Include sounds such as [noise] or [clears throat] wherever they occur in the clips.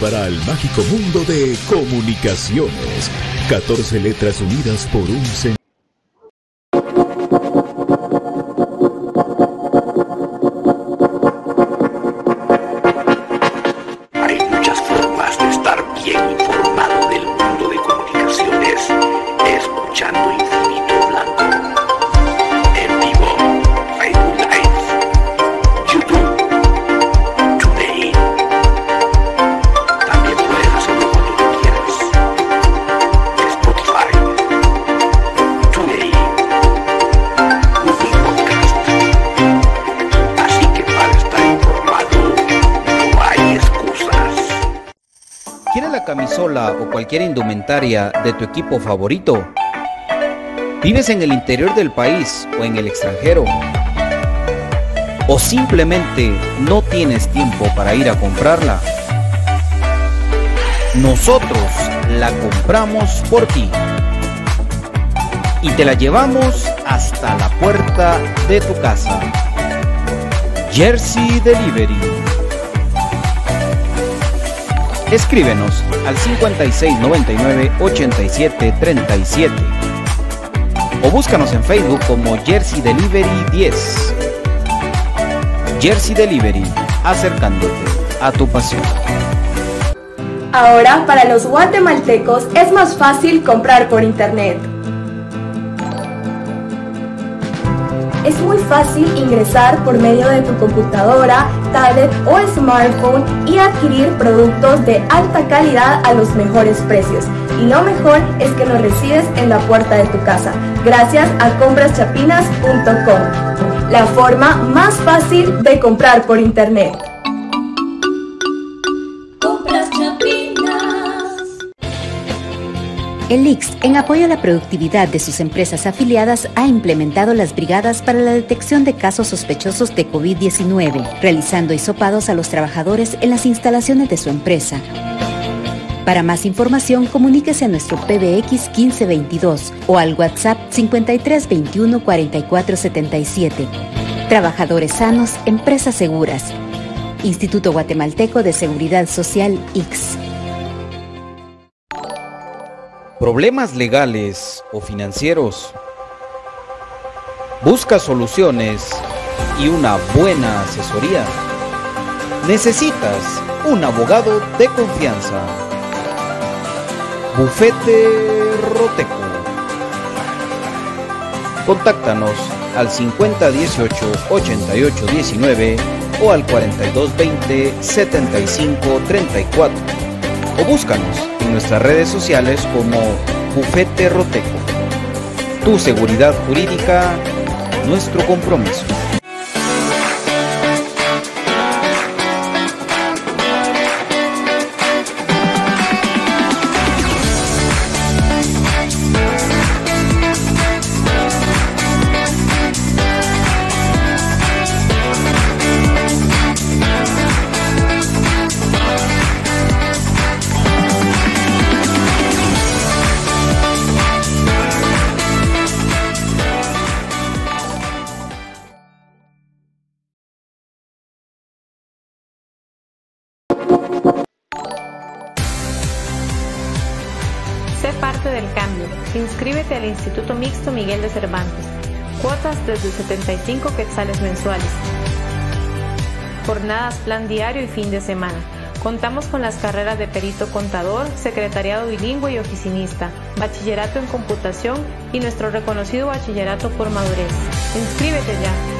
Para el mágico mundo de comunicaciones. 14 letras unidas por un sentido. Indumentaria de tu equipo favorito? ¿Vives en el interior del país o en el extranjero? ¿O simplemente no tienes tiempo para ir a comprarla? Nosotros la compramos por ti y te la llevamos hasta la puerta de tu casa. Jersey Delivery Escríbenos al 5699 8737 o búscanos en Facebook como Jersey Delivery 10. Jersey Delivery, acercándote a tu pasión. Ahora para los guatemaltecos es más fácil comprar por internet. Es muy fácil ingresar por medio de tu computadora, tablet o smartphone y adquirir productos de alta calidad a los mejores precios. Y lo mejor es que los recibes en la puerta de tu casa, gracias a compraschapinas.com, la forma más fácil de comprar por internet. El IX, en apoyo a la productividad de sus empresas afiliadas, ha implementado las brigadas para la detección de casos sospechosos de COVID-19, realizando hisopados a los trabajadores en las instalaciones de su empresa. Para más información, comuníquese a nuestro PBX 1522 o al WhatsApp 5321 4477. Trabajadores sanos, empresas seguras. Instituto Guatemalteco de Seguridad Social X. problemas legales o financieros. Busca soluciones y una buena asesoría. Necesitas un abogado de confianza. Bufete Roteco. Contáctanos al 5018-8819 o al 4220-7534 o búscanos nuestras redes sociales como Bufete Roteco. Tu seguridad jurídica, nuestro compromiso. Miguel de Cervantes. Cuotas desde 75 quetzales mensuales. Jornadas, plan diario y fin de semana. Contamos con las carreras de perito contador, secretariado bilingüe y oficinista, bachillerato en computación y nuestro reconocido bachillerato por madurez. Inscríbete ya.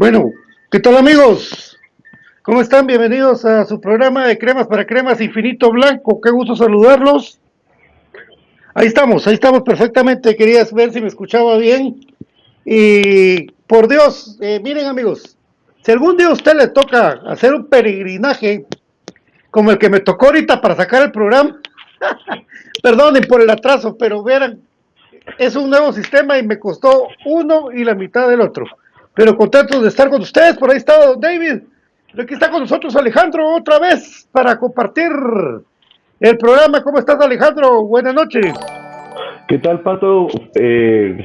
Bueno, ¿qué tal amigos? ¿Cómo están? Bienvenidos a su programa de Cremas para Cremas Infinito Blanco. Qué gusto saludarlos. Ahí estamos, ahí estamos perfectamente. Querías ver si me escuchaba bien. Y por Dios, eh, miren amigos, si algún día a usted le toca hacer un peregrinaje como el que me tocó ahorita para sacar el programa, [laughs] perdonen por el atraso, pero verán, es un nuevo sistema y me costó uno y la mitad del otro. Pero contento de estar con ustedes, por ahí está Don David. Aquí está con nosotros Alejandro otra vez para compartir el programa. ¿Cómo estás Alejandro? Buenas noches. ¿Qué tal Pato? Eh,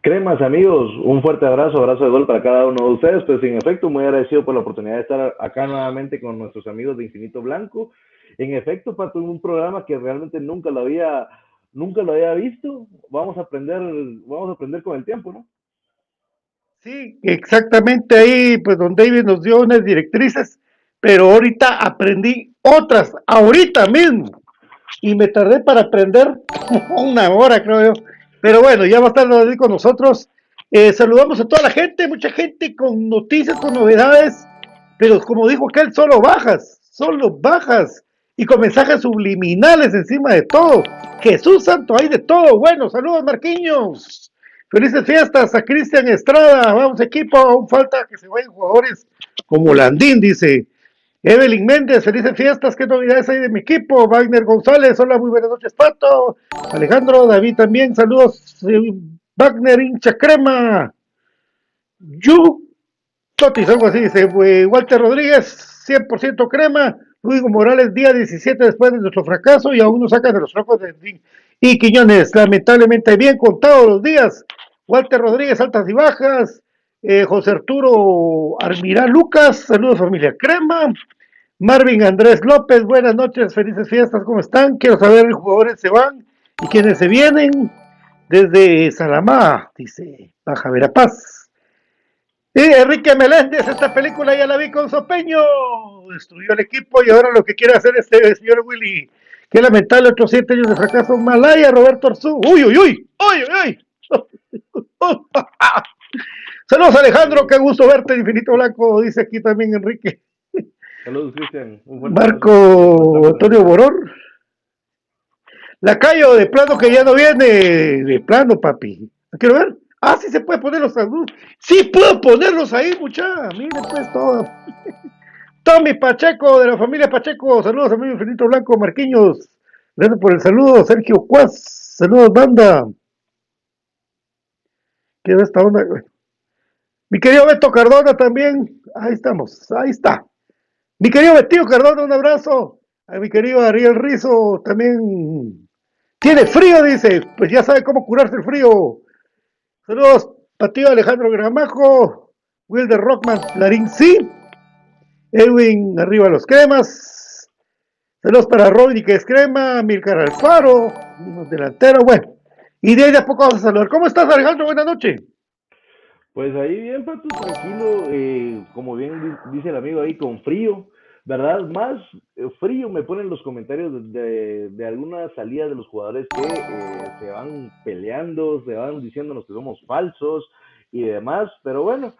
cremas amigos, un fuerte abrazo, abrazo de gol para cada uno de ustedes. Pues en efecto, muy agradecido por la oportunidad de estar acá nuevamente con nuestros amigos de Infinito Blanco. En efecto, Pato, un programa que realmente nunca lo había, nunca lo había visto. Vamos a aprender, vamos a aprender con el tiempo, ¿no? Sí, exactamente ahí, pues don David nos dio unas directrices, pero ahorita aprendí otras, ahorita mismo, y me tardé para aprender [laughs] una hora, creo yo. Pero bueno, ya va a estar David con nosotros. Eh, saludamos a toda la gente, mucha gente con noticias, con novedades, pero como dijo aquel, solo bajas, solo bajas, y con mensajes subliminales encima de todo. Jesús Santo, hay de todo. Bueno, saludos Marquiños. Felices fiestas a Cristian Estrada. Vamos, equipo. Aún falta que se vayan jugadores como Landín, dice. Evelyn Méndez, felices fiestas. ¿Qué novedades hay de mi equipo? Wagner González, hola, muy buenas noches, Pato. Alejandro, David también, saludos. Wagner, hincha crema. Yu, Totis, algo así, dice. Walter Rodríguez, 100% crema. Luis Morales, día 17 después de nuestro fracaso y aún nos sacan de los trabajos de y Quiñones, lamentablemente bien contados los días. Walter Rodríguez, altas y bajas. Eh, José Arturo Armirá Lucas, saludos familia Crema. Marvin Andrés López, buenas noches, felices fiestas, ¿cómo están? Quiero saber los jugadores se van y quiénes se vienen. Desde Salamá, dice Baja Verapaz. Enrique Meléndez, esta película ya la vi con Sopeño, destruyó el equipo y ahora lo que quiere hacer este señor Willy Qué lamentable, otros siete años de fracaso. Malaya, Roberto Arzú. Uy, uy. Uy, uy, uy. [laughs] Saludos, Alejandro. Qué gusto verte, Infinito Blanco. Dice aquí también Enrique. Saludos, Cristian. Marco Antonio Boror. Lacayo, de plano que ya no viene. De plano, papi. Quiero ver. Ah, sí se puede poner los saludos. Sí puedo ponerlos ahí, mucha. Miren, pues todo. [laughs] Tommy Pacheco, de la familia Pacheco. Saludos, amigo Infinito Blanco, Marquiños. Gracias por el saludo, Sergio Cuas. Saludos, banda. ¿Qué es esta onda, Mi querido Beto Cardona también. Ahí estamos, ahí está. Mi querido Betío Cardona, un abrazo. A mi querido Ariel Rizo también. Tiene frío, dice. Pues ya sabe cómo curarse el frío. Saludos, Patío Alejandro Gramajo. Wilder Rockman, Larín, sí. Edwin arriba los cremas. Saludos para Rodri que es crema, Milcar Alfaro, delantero, bueno. Y de ahí de a poco vamos a saludar. ¿Cómo estás, Alejandro? Buenas noches. Pues ahí bien, Pato, tranquilo, eh, como bien dice el amigo ahí, con frío, ¿verdad? Más eh, frío me ponen los comentarios de, de, algunas salidas de los jugadores que eh, se van peleando, se van diciéndonos que somos falsos y demás, pero bueno,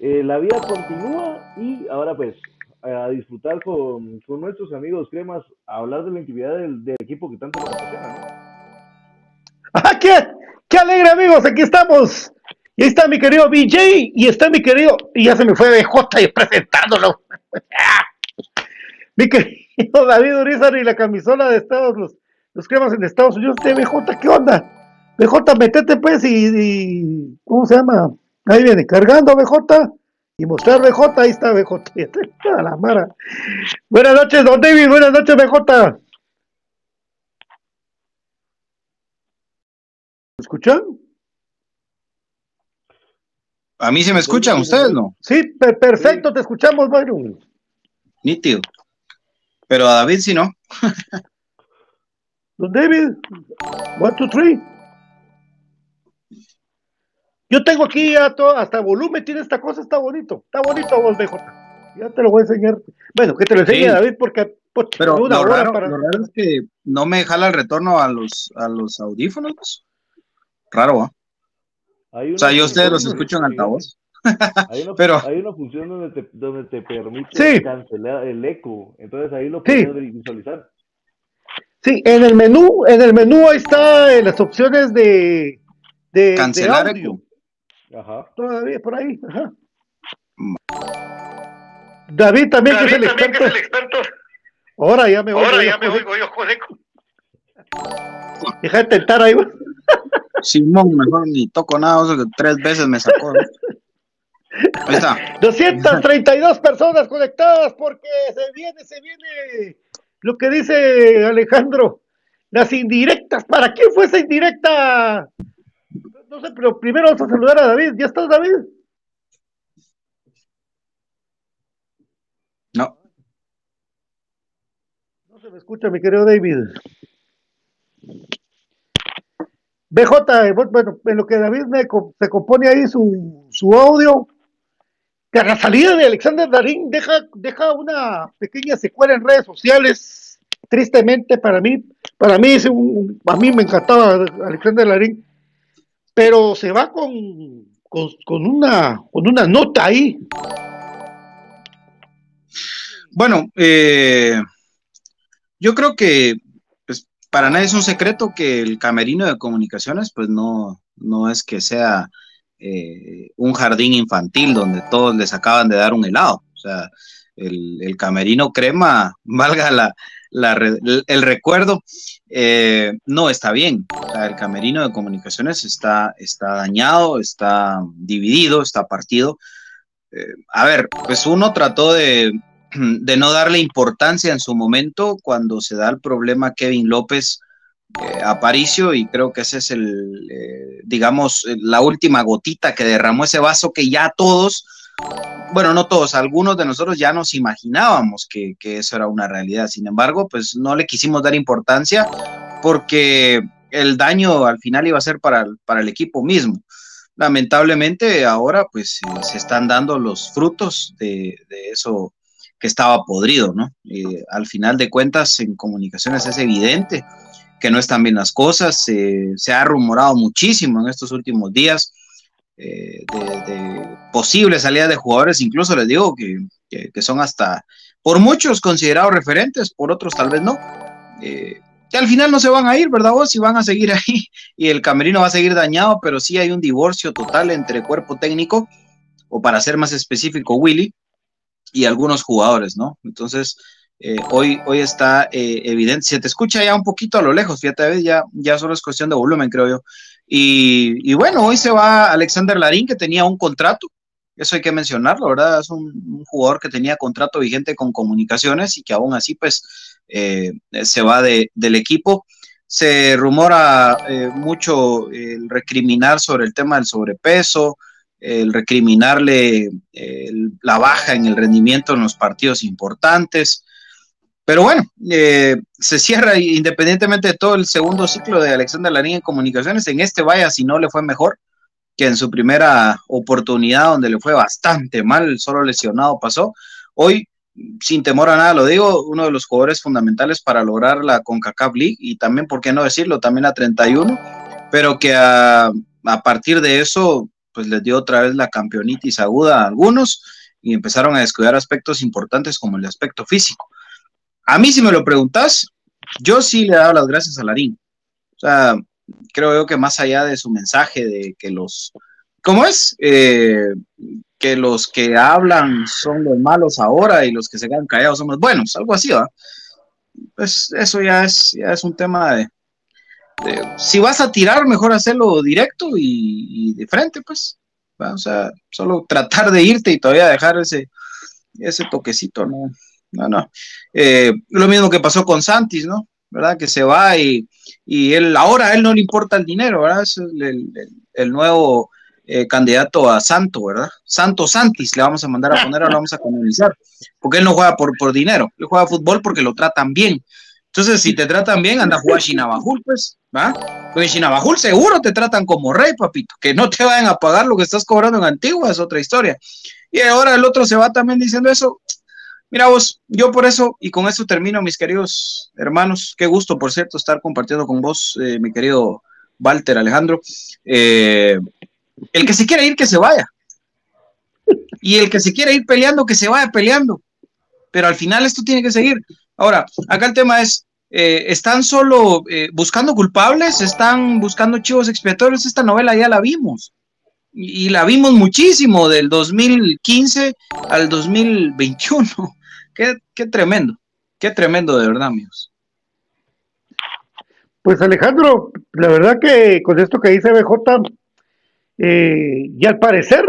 eh, la vida continúa y ahora pues a disfrutar con, nuestros amigos cremas, a hablar de la intimidad del, equipo que tanto nos apasiona. ¡Ah, qué, qué alegre amigos! Aquí estamos. Y ahí está mi querido BJ y está mi querido, y ya se me fue BJ presentándolo. [laughs] mi querido David Urizar y la camisola de Estados, los, los cremas en Estados Unidos de BJ, ¿qué onda? BJ, metete pues y, y ¿cómo se llama? Ahí viene, cargando BJ y mostrar BJ, ahí está BJ. [laughs] la mara. Buenas noches, don David, buenas noches, BJ. ¿Me escuchan? A mí se me escuchan, ustedes no. Sí, perfecto, te escuchamos, Byron. Nítido. Pero a David sí no. [laughs] Don David, one, two, three. Yo tengo aquí ya todo, hasta volumen tiene esta cosa, está bonito, está bonito vos, BJ. Ya te lo voy a enseñar. Bueno, que te lo enseñe David, porque pero lo raro, lo raro, es que no me jala el retorno a los, a los audífonos. Raro, ¿eh? O sea, yo ustedes los escucho en altavoz. Hay una, [laughs] Pero- hay una función donde te, donde te permite Sí. cancelar el eco. Entonces ahí lo Sí. puedes visualizar. Sí, en el menú, en el menú ahí está en las opciones de, de, Cancelar de audio. eco. Ajá. Todavía por ahí. Ajá. David también, que, es el experto. Ahora ya me oigo. yo, joder. Deja de tentar ahí. Simón, mejor ni toco nada, eso que tres veces me sacó. Ahí está. 232 personas conectadas porque se viene, se viene lo que dice Alejandro. Las indirectas. ¿Para quién fue esa indirecta? No sé, pero primero vamos a saludar a David. ¿Ya estás, David? No, No se me escucha, mi querido David. BJ, bueno, en lo que David me se compone ahí su, su audio, que a la salida de Alexander Darín deja, deja una pequeña secuela en redes sociales, tristemente para mí, para mí es a mí me encantaba Alexander Darín, pero se va con, con, una, con una nota ahí. Bueno, eh, yo creo que para nadie es un secreto que el camerino de comunicaciones, pues no, no es que sea eh, un jardín infantil donde todos les acaban de dar un helado. O sea, el, camerino crema, [laughs] valga la, el recuerdo, eh, no está bien. O sea, el camerino de comunicaciones está, está dañado, está dividido, está partido. Eh, a ver, pues uno trató de, [clears throat] de no darle importancia en su momento cuando se da el problema Kevin López eh, Aparicio y creo que ese es el, eh, digamos, la última gotita que derramó ese vaso que ya todos, bueno, no todos, algunos de nosotros ya nos imaginábamos que, que eso era una realidad. Sin embargo, pues no le quisimos dar importancia porque el daño al final iba a ser para, para el equipo mismo. Lamentablemente ahora pues eh, se están dando los frutos de eso que estaba podrido, ¿no? Eh, al final de cuentas, en comunicaciones es evidente que no están bien las cosas, se ha rumorado muchísimo en estos últimos días eh, de, posibles salidas de jugadores, incluso les digo que, que- son hasta, por muchos considerados referentes, por otros tal vez no. Eh, que al final no se van a ir, ¿verdad vos? Y van a seguir [laughs] ahí y el camerino va a seguir dañado, pero sí hay un divorcio total entre cuerpo técnico, o para ser más específico, Willy, y algunos jugadores, ¿no? Entonces, eh, hoy, hoy está eh, evidente, se te escucha ya un poquito a lo lejos, fíjate, ya, ya solo es cuestión de volumen, creo yo. Y, bueno, hoy se va Alexander Larín, que tenía un contrato, eso hay que mencionarlo, ¿verdad? Es un, jugador que tenía contrato vigente con comunicaciones y que aún así, pues, eh, se va de, del equipo. Se rumora mucho el recriminar sobre el tema del sobrepeso, el recriminarle la baja en el rendimiento en los partidos importantes. Pero bueno, eh, se cierra independientemente de todo el segundo ciclo de Alexander Larín en comunicaciones. En este vaya, si no le fue mejor que en su primera oportunidad, donde le fue bastante mal, solo lesionado pasó. Hoy, sin temor a nada, lo digo, uno de los jugadores fundamentales para lograr la CONCACAF League y también, ¿por qué no decirlo? También la 31, pero que a, a partir de eso, pues les dio otra vez la campeonitis aguda a algunos y empezaron a descuidar aspectos importantes como el aspecto físico. A mí, si me lo preguntas, yo sí le he dado las gracias a Larín. O sea, creo yo que más allá de su mensaje de que los, ¿cómo es? Eh, que los que hablan son los malos ahora y los que se quedan callados son los buenos, algo así, ¿va? Pues eso ya es, ya es un tema de, de- si vas a tirar, mejor hacerlo directo y, de frente, pues. O sea, solo [laughs] tratar de irte y todavía dejar ese, ese toquecito, ¿no? No, no. Eh, lo mismo que pasó con Santis, ¿no? ¿Verdad? Que se va y, y él, ahora a él no le importa el dinero, ¿verdad? Es el, nuevo eh, candidato a Santo, ¿verdad? Santo Santis le vamos a mandar a poner, ahora vamos a canonizar, porque él no juega por, por dinero, él juega fútbol porque lo tratan bien. Entonces, si te tratan bien, anda a jugar a Chinabajul, pues, ¿va? Porque en Chinabajul seguro te tratan como rey, papito, que no te vayan a pagar lo que estás cobrando en Antigua, es otra historia. Y ahora el otro se va también diciendo eso. Mira vos, yo por eso, y con eso termino, mis queridos hermanos, qué gusto, por cierto, estar compartiendo con vos, eh, mi querido Walter Alejandro. Eh, el que se quiera ir, que se vaya. Y el que se quiere ir peleando, que se vaya peleando. Pero al final esto tiene que seguir. Ahora, acá el tema es, eh, ¿están solo eh, buscando culpables? ¿Están buscando chivos expiatorios? Esta novela ya la vimos. Y, la vimos muchísimo del 2015 al 2021. [laughs] Qué, qué tremendo, qué tremendo de verdad, amigos. Pues Alejandro, la verdad que con esto que dice BJ, eh, y al parecer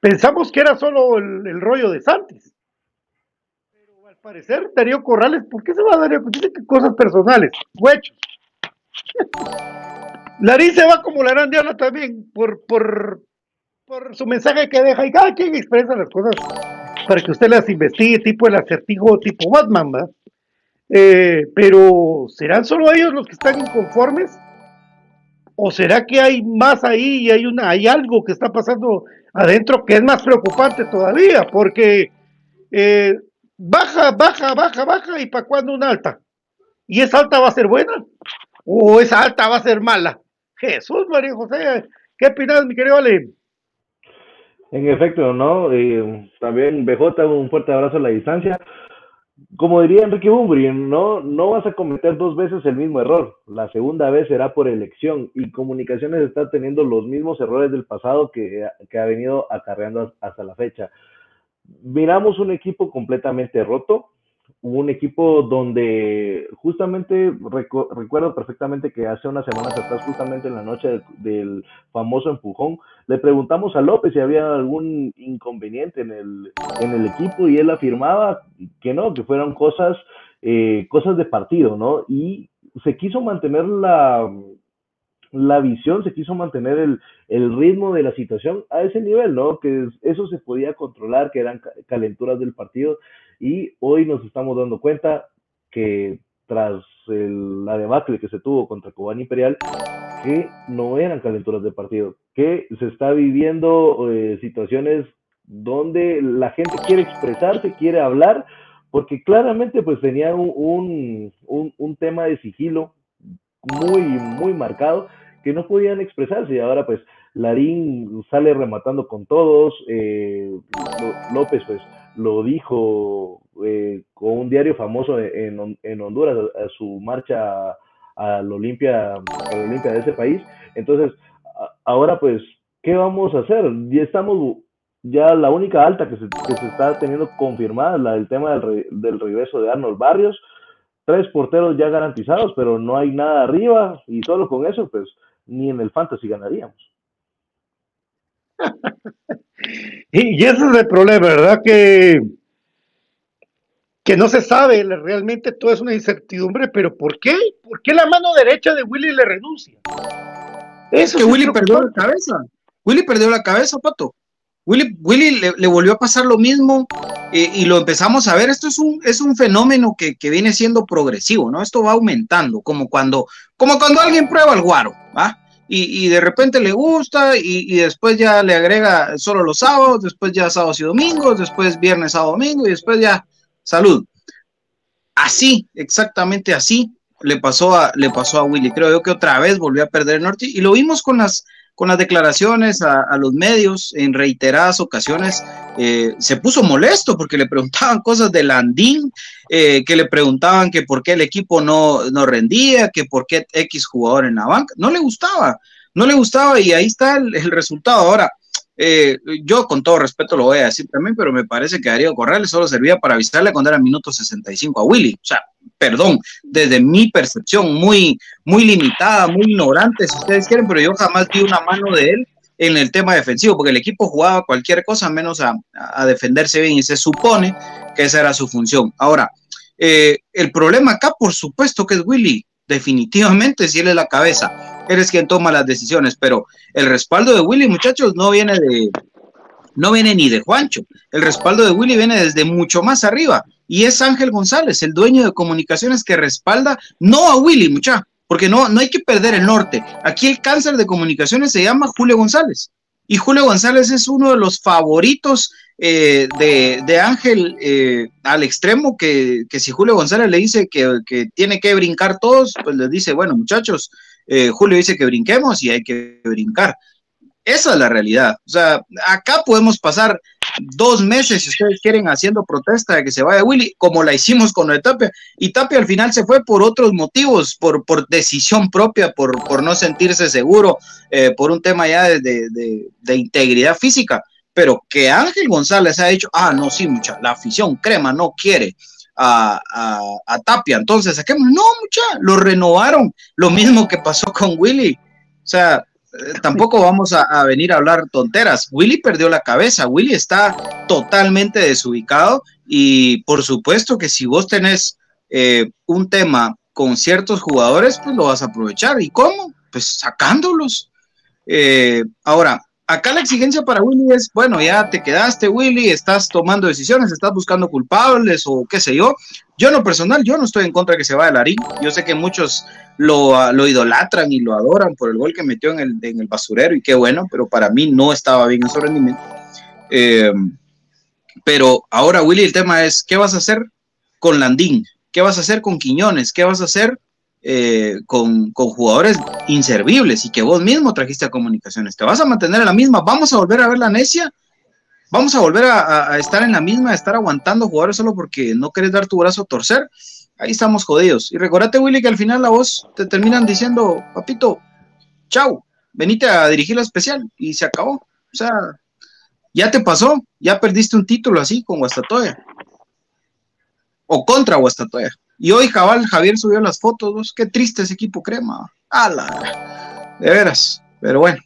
pensamos que era solo el, el rollo de Santis. Parecer Darío Corrales, ¿por qué se va a Darío? Dice que cosas personales, huechos. Larín se va como la Diana también por, por, por su mensaje que deja y cada quien expresa las cosas para que usted las investigue, tipo el acertijo, tipo Batman, ¿verdad? Eh, pero ¿serán solo ellos los que están inconformes? ¿O será que hay más ahí y hay, una, hay algo que está pasando adentro que es más preocupante todavía? Porque eh, baja, baja, baja, baja y para cuando una alta. ¿Y esa alta va a ser buena? ¿O esa alta va a ser mala? Jesús, María José, ¿qué opinas, mi querido Ale? En efecto, ¿no? Eh, también BJ, un fuerte abrazo a la distancia. Como diría Enrique Bumbri, no, no vas a cometer dos veces el mismo error. La segunda vez será por elección y Comunicaciones está teniendo los mismos errores del pasado que, que ha venido acarreando hasta la fecha. Miramos un equipo completamente roto, un equipo donde justamente recu recuerdo perfectamente que hace unas semanas atrás, justamente en la noche del, del, famoso empujón, le preguntamos a López si había algún inconveniente en el, en el equipo y él afirmaba que no, que fueron cosas, eh, cosas de partido, ¿no? Y se quiso mantener la, la visión, se quiso mantener el, el, ritmo de la situación a ese nivel, ¿no? Que eso se podía controlar, que eran calenturas del partido y hoy nos estamos dando cuenta que tras el, la debacle que se tuvo contra Cobán Imperial, que no eran calenturas de partido, que se está viviendo eh, situaciones donde la gente quiere expresarse, quiere hablar, porque claramente pues tenía un, un, un tema de sigilo muy, muy marcado que no podían expresarse y ahora pues Larín sale rematando con todos, eh, López pues lo dijo eh, con un diario famoso en, en Honduras a, su marcha al Olimpia, a la Olimpia de ese país. Entonces, ahora pues, ¿qué vamos a hacer? Ya estamos, ya la única alta que se, que se está teniendo confirmada, la, el tema del, re, del regreso de Arnold Barrios, tres porteros ya garantizados, pero no hay nada arriba y solo con eso, pues, ni en el fantasy ganaríamos. [laughs] y, y, ese es el problema, ¿verdad? Que, que no se sabe, realmente todo es una incertidumbre, pero ¿por qué? ¿Por qué la mano derecha de Willy le renuncia? Eso es que Willy perdió la cabeza. Willy perdió la cabeza, Pato. Willy, Willy le, le volvió a pasar lo mismo eh, y lo empezamos a ver. Esto es un, es un fenómeno que, que, viene siendo progresivo, ¿no? Esto va aumentando, como cuando, como cuando alguien prueba el guaro, ¿va? y, y, de repente le gusta y, y, después ya le agrega solo los sábados, después ya sábados y domingos, después viernes, sábado, domingo y después ya salud. Así, exactamente así le pasó a, le pasó a Willy. Creo yo que otra vez volvió a perder el norte y lo vimos con las, con las declaraciones a, los medios en reiteradas ocasiones. Eh, se puso molesto porque le preguntaban cosas de Landín, eh, que le preguntaban que por qué el equipo no, no rendía, que por qué X jugador en la banca. No le gustaba, no le gustaba y ahí está el, el resultado. Ahora, eh, yo con todo respeto lo voy a decir también, pero me parece que Darío Corrales solo servía para avisarle cuando era minuto 65 a Willy. O sea, perdón, desde mi percepción muy, muy limitada, muy ignorante, si ustedes quieren, pero yo jamás vi una mano de él en el tema defensivo, porque el equipo jugaba cualquier cosa menos a, a defenderse bien y se supone que esa era su función. Ahora, eh, el problema acá, por supuesto que es Willy, definitivamente si él es la cabeza, él es quien toma las decisiones, pero el respaldo de Willy, muchachos, no viene de, no viene ni de Juancho, el respaldo de Willy viene desde mucho más arriba, y es Ángel González, el dueño de comunicaciones que respalda no a Willy, mucha, porque no, no hay que perder el norte. Aquí el cáncer de comunicaciones se llama Julio González. Y Julio González es uno de los favoritos eh, de, de, Ángel eh, al extremo que, que, si Julio González le dice que, que, tiene que brincar todos, pues les dice, bueno muchachos, eh, Julio dice que brinquemos y hay que brincar. Esa es la realidad. O sea, acá podemos pasar dos meses, si ustedes quieren, haciendo protesta de que se vaya Willy, como la hicimos con el Tapia. Y Tapia al final se fue por otros motivos, por, por decisión propia, por, por no sentirse seguro, eh, por un tema ya de, de, de, integridad física. Pero que Ángel González ha dicho, ah, no, sí, mucha, la afición crema no quiere. A, a, a, Tapia. Entonces, saquemos, no, mucha, lo renovaron. Lo mismo que pasó con Willy. O sea, tampoco vamos a, venir a hablar tonteras. Willy perdió la cabeza, Willy está totalmente desubicado y por supuesto que si vos tenés eh, un tema con ciertos jugadores, pues lo vas a aprovechar. ¿Y cómo? Pues sacándolos. Eh, ahora, acá la exigencia para Willy es, bueno, ya te quedaste, Willy, estás tomando decisiones, estás buscando culpables o qué sé yo. Yo en lo personal, yo no estoy en contra de que se vaya Larín. Yo sé que muchos lo, lo, idolatran y lo adoran por el gol que metió en el, en el basurero y qué bueno, pero para mí no estaba bien en su rendimiento. Eh, pero ahora, Willy, el tema es, ¿qué vas a hacer con Landín? ¿Qué vas a hacer con Quiñones? ¿Qué vas a hacer eh, con, con, jugadores inservibles y que vos mismo trajiste a comunicaciones? ¿Te vas a mantener en la misma? ¿Vamos a volver a ver la necia? vamos a volver a, estar en la misma, a estar aguantando jugadores solo porque no querés dar tu brazo a torcer, ahí estamos jodidos. Y recordate, Willy, que al final la voz te terminan diciendo, papito, chau, venite a dirigir la especial y se acabó. O sea, ya te pasó, ya perdiste un título así con Guastatoya. O contra Guastatoya. Y hoy Jabal Javier subió las fotos, qué triste ese equipo crema. ¡Hala! De veras. Pero bueno,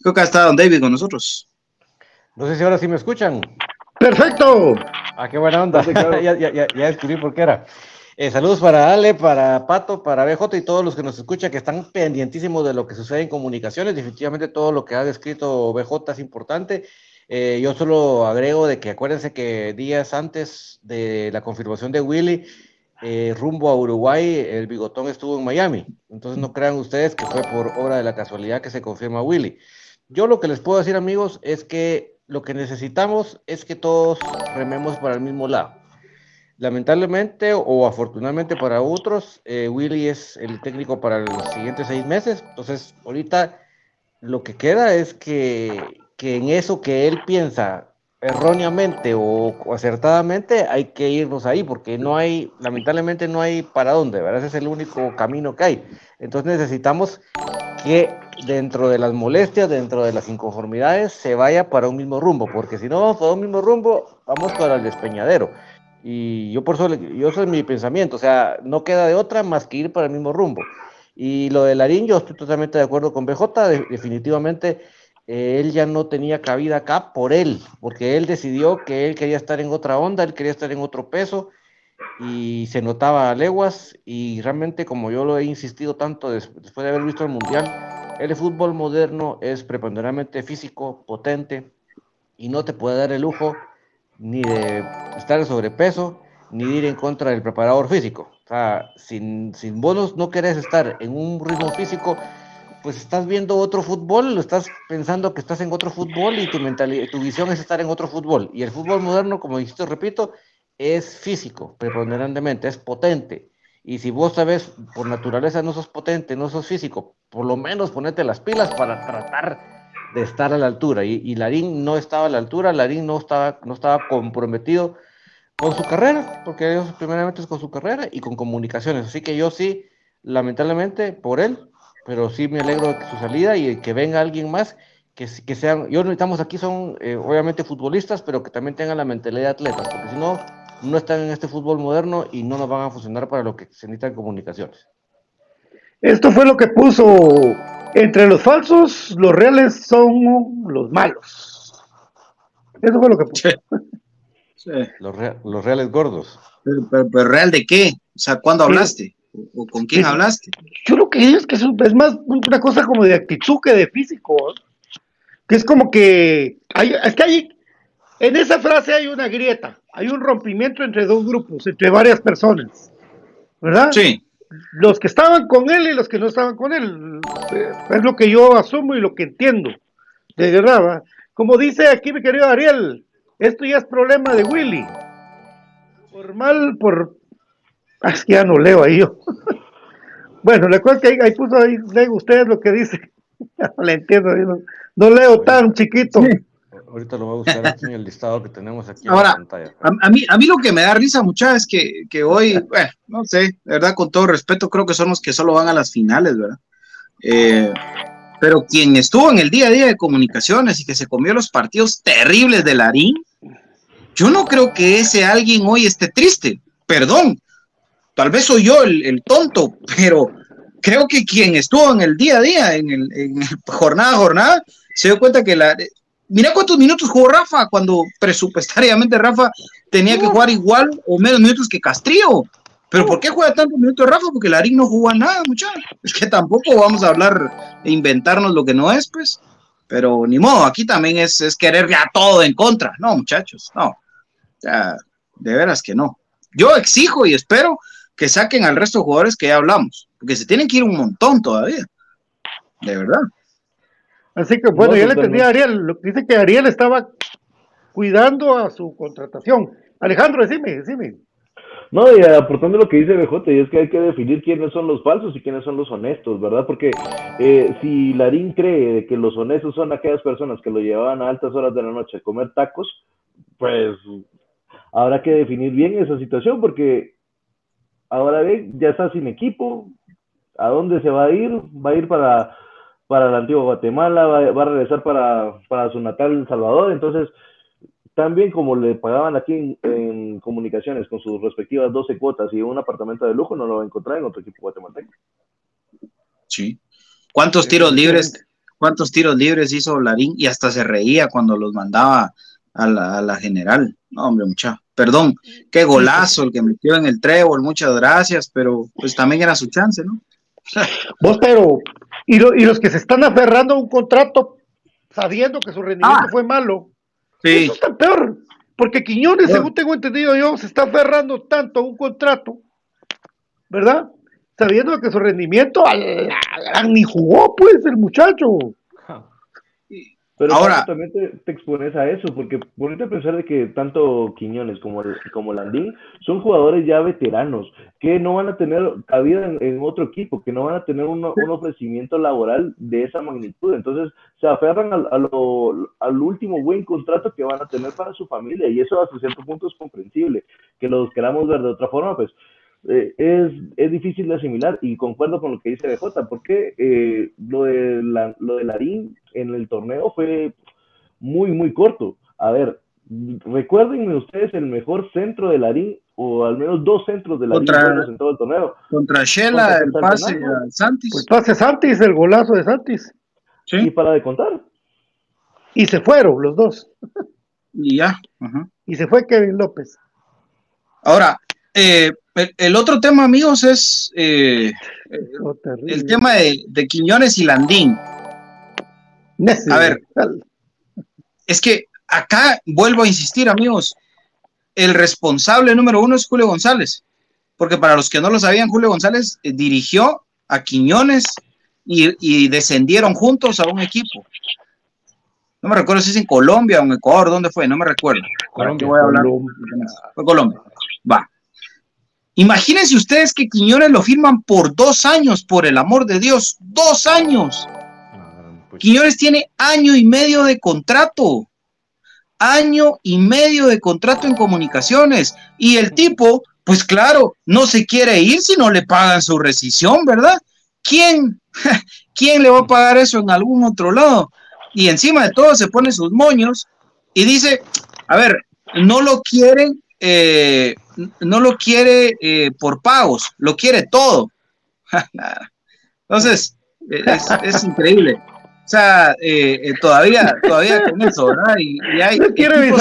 creo que ha estado Don David con nosotros. No sé si ahora sí me escuchan. Perfecto. Ah, qué buena onda. [laughs] ya, ya, ya, descubrí por qué era. Eh, saludos para Ale, para Pato, para BJ y todos los que nos escuchan que están pendientísimos de lo que sucede en comunicaciones. Definitivamente todo lo que ha descrito BJ es importante. Eh, yo solo agrego de que acuérdense que días antes de la confirmación de Willy, eh, rumbo a Uruguay, el bigotón estuvo en Miami. Entonces no crean ustedes que fue por obra de la casualidad que se confirma Willy. Yo lo que les puedo decir amigos es que lo que necesitamos es que todos rememos para el mismo lado. Lamentablemente o afortunadamente para otros, eh, Willy es el técnico para los siguientes seis meses. Entonces, ahorita lo que queda es que, que en eso que él piensa erróneamente o, acertadamente, hay que irnos ahí, porque no hay, lamentablemente no hay para dónde, ¿verdad? Ese es el único camino que hay. Entonces necesitamos que dentro de las molestias, dentro de las inconformidades, se vaya para un mismo rumbo, porque si no vamos para un mismo rumbo, vamos para el despeñadero. Y yo por eso, yo eso es mi pensamiento, o sea, no queda de otra más que ir para el mismo rumbo. Y lo de Larín, yo estoy totalmente de acuerdo con BJ, definitivamente eh, él ya no tenía cabida acá por él, porque él decidió que él quería estar en otra onda, él quería estar en otro peso, y se notaba a leguas y realmente como yo lo he insistido tanto después de haber visto el mundial, el fútbol moderno es preponderantemente físico, potente y no te puede dar el lujo ni de estar en sobrepeso ni ir en contra del preparador físico. O sea, sin, sin vos no querés estar en un ritmo físico, pues estás viendo otro fútbol, lo estás pensando que estás en otro fútbol y tu mentalidad, tu visión es estar en otro fútbol. Y el fútbol moderno, como dijiste, repito, es físico, preponderantemente, es potente. Y si vos sabes, por naturaleza no sos potente, no sos físico, por lo menos ponete las pilas para tratar de estar a la altura. Y, y Larín no estaba a la altura, Larín no estaba, no estaba comprometido con su carrera, porque ellos primeramente es con su carrera y con comunicaciones. Así que yo sí, lamentablemente, por él, pero sí me alegro de su salida y que venga alguien más que, que sean, yo necesitamos aquí son eh, obviamente futbolistas, pero que también tengan la mentalidad de atletas, porque si no, no están en este fútbol moderno y no nos van a funcionar para lo que se necesitan comunicaciones. Esto fue lo que puso entre los falsos, los reales son los malos. Eso fue lo que puso. [laughs] Los, reales gordos. Pero, real de qué? O sea, ¿cuándo hablaste? ¿O, con quién hablaste? Yo lo que digo es que es, más una cosa como de actitud que de físico. Que es como que hay, es que hay, en esa frase hay una grieta hay un rompimiento entre dos grupos, entre varias personas, ¿verdad? Sí. Los que estaban con él y los que no estaban con él. Eh, es lo que yo asumo y lo que entiendo. De verdad, como dice aquí mi querido Ariel, esto ya es problema de Willy. Por mal, por... Es que ya no leo ahí yo. [laughs] bueno, le cuento que ahí, puso ahí, ustedes lo que dice. [laughs] no le entiendo, no, leo tan chiquito. Ahorita lo voy a buscar aquí en el listado que tenemos aquí en la pantalla. A, mí, a mí lo que me da risa, muchachos, es que, que hoy, [laughs] bueno, no sé, de verdad, con todo respeto, creo que son los que solo van a las finales, ¿verdad? Eh, pero quien estuvo en el día a día de comunicaciones y que se comió los partidos terribles de Larín, yo no creo que ese alguien hoy esté triste. Perdón, tal vez soy yo el, tonto, pero creo que quien estuvo en el día a día, en el, jornada a jornada, se dio cuenta que la... Mira cuántos minutos jugó Rafa cuando presupuestariamente Rafa tenía que jugar igual o menos minutos que Castrillo. Pero ¿por qué juega tantos minutos Rafa? Porque Larín no jugó nada, muchachos. Es que tampoco vamos a hablar e inventarnos lo que no es, pues. Pero ni modo, aquí también es, es querer ya todo en contra. No, muchachos, no. Ya, de veras que no. Yo exijo y espero que saquen al resto de jugadores que ya hablamos, porque se tienen que ir un montón todavía. De verdad. Así que bueno, ya le entendí a Ariel, lo que dice que Ariel estaba cuidando a su contratación. Alejandro, decime, decime. No, y aportando lo que dice BJ, y es que hay que definir quiénes son los falsos y quiénes son los honestos, ¿verdad? Porque eh, si Larín cree que los honestos son aquellas personas que lo llevaban a altas horas de la noche a comer tacos, pues habrá que definir bien esa situación, porque ahora ve, ya está sin equipo, ¿a dónde se va a ir? Va a ir para, para la antigua Guatemala, va, va a regresar para, para su natal El Salvador, entonces también como le pagaban aquí en, comunicaciones con sus respectivas 12 cuotas y un apartamento de lujo, no lo va a encontrar en otro equipo guatemalteco. Sí. ¿Cuántos tiros libres, cuántos tiros libres hizo Larín y hasta se reía cuando los mandaba a la, general? No, hombre, mucha. Perdón, qué golazo el que metió en el trébol, muchas gracias, pero pues también era su chance, ¿no? [laughs] Vos, pero, y, y los que se están aferrando a un contrato sabiendo que su rendimiento ah. fue malo, eso está peor, porque Quiñones, según tengo entendido yo, se está aferrando tanto a un contrato, ¿verdad? Sabiendo que su rendimiento al, ni jugó, pues, el muchacho. Pero ahora también te, expones a eso, porque ponete a pensar de que tanto Quiñones como, como Landín son jugadores ya veteranos, que no van a tener cabida en, otro equipo, que no van a tener un, ofrecimiento laboral de esa magnitud. Entonces se aferran al, al último buen contrato que van a tener para su familia, y eso hasta cierto punto es comprensible. Que los queramos ver de otra forma, pues eh, es, es, difícil de asimilar y concuerdo con lo que dice BJ, porque eh, lo, de la, lo de Larín en el torneo fue muy, muy corto. A ver, recuérdenme ustedes el mejor centro de Larín, o al menos dos centros de Larín en todo el torneo. Contra Shela, el pase a Santis. El pase a Santis, el golazo de Santis. ¿Sí? Y para de contar. Y se fueron los dos. Y ya. Y se fue Kevin López. Ahora, eh, el, otro tema, amigos, es eh, el tema de, Quiñones y Landín. A ver, es que acá vuelvo a insistir, amigos, el responsable número uno es Julio González, porque para los que no lo sabían, Julio González eh, dirigió a Quiñones y, descendieron juntos a un equipo. No me recuerdo si es en Colombia o en Ecuador, ¿dónde fue? No me recuerdo. Colombia. Fue Colombia. Va. Imagínense ustedes que Quiñones lo firman por dos años, por el amor de Dios, dos años. Quiñones tiene año y medio de contrato. Año y medio de contrato en comunicaciones. Y el tipo, pues claro, no se quiere ir si no le pagan su rescisión, ¿verdad? ¿Quién? [laughs] ¿Quién le va a pagar eso en algún otro lado? Y encima de todo se pone sus moños y dice, a ver, no lo quieren eh, no lo quiere eh, por pagos, lo quiere todo. [laughs] Entonces, es, increíble. O sea, eh, todavía, todavía con eso, ¿verdad? Y, hay no quiere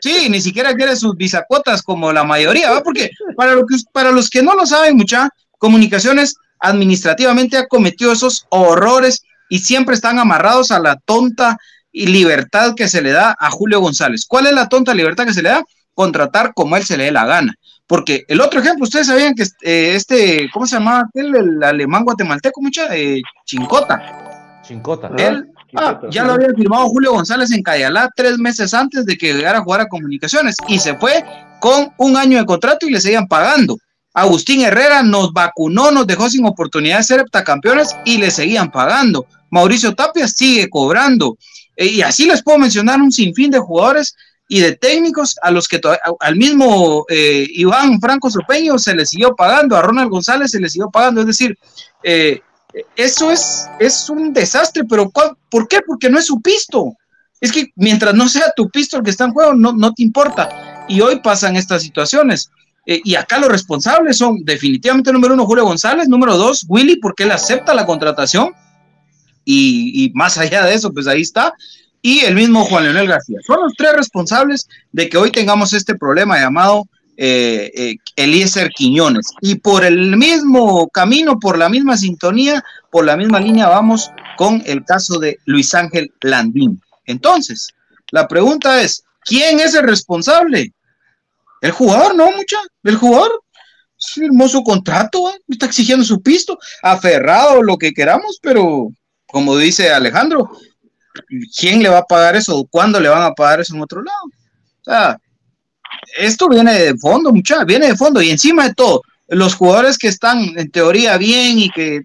Sí, ni siquiera quiere sus bisacuotas como la mayoría, ¿va? Porque para, lo que, para los que no lo saben, mucha comunicaciones administrativamente ha cometido esos horrores y siempre están amarrados a la tonta y libertad que se le da a Julio González. ¿Cuál es la tonta libertad que se le da? Contratar como él se le dé la gana. Porque el otro ejemplo, ustedes sabían que eh, este, ¿cómo se llamaba aquel? El alemán guatemalteco, mucha, eh, Chincota. Chincota. Él, ah, ya lo había firmado Julio González en Cayalá tres meses antes de que llegara a jugar a comunicaciones y se fue con un año de contrato y le seguían pagando. Agustín Herrera nos vacunó, nos dejó sin oportunidad de ser heptacampeones y le seguían pagando. Mauricio Tapia sigue cobrando. Eh, y así les puedo mencionar un sinfín de jugadores y de técnicos a los que al mismo eh, Iván Franco Sopeño se le siguió pagando, a Ronald González se le siguió pagando. Es decir, eh, eso es, es un desastre, pero ¿por qué? Porque no es su pisto. Es que mientras no sea tu pisto el que está en juego, no, no te importa. Y hoy pasan estas situaciones. Eh, y acá los responsables son definitivamente número uno Julio González, número dos Willy, porque él acepta la contratación. Y, más allá de eso, pues ahí está. Y el mismo Juan Leonel García. Son los tres responsables de que hoy tengamos este problema llamado eh, eh, Quiñones. Y por el mismo camino, por la misma sintonía, por la misma línea, vamos con el caso de Luis Ángel Landín. Entonces, la pregunta es, ¿quién es el responsable? El jugador, no, mucha. El jugador. Firmó su contrato, ¿eh? está exigiendo su pisto, aferrado, lo que queramos, pero como dice Alejandro, ¿quién le va a pagar eso? ¿Cuándo le van a pagar eso en otro lado? O sea, esto viene de fondo, mucha, viene de fondo. Y encima de todo, los jugadores que están en teoría bien y que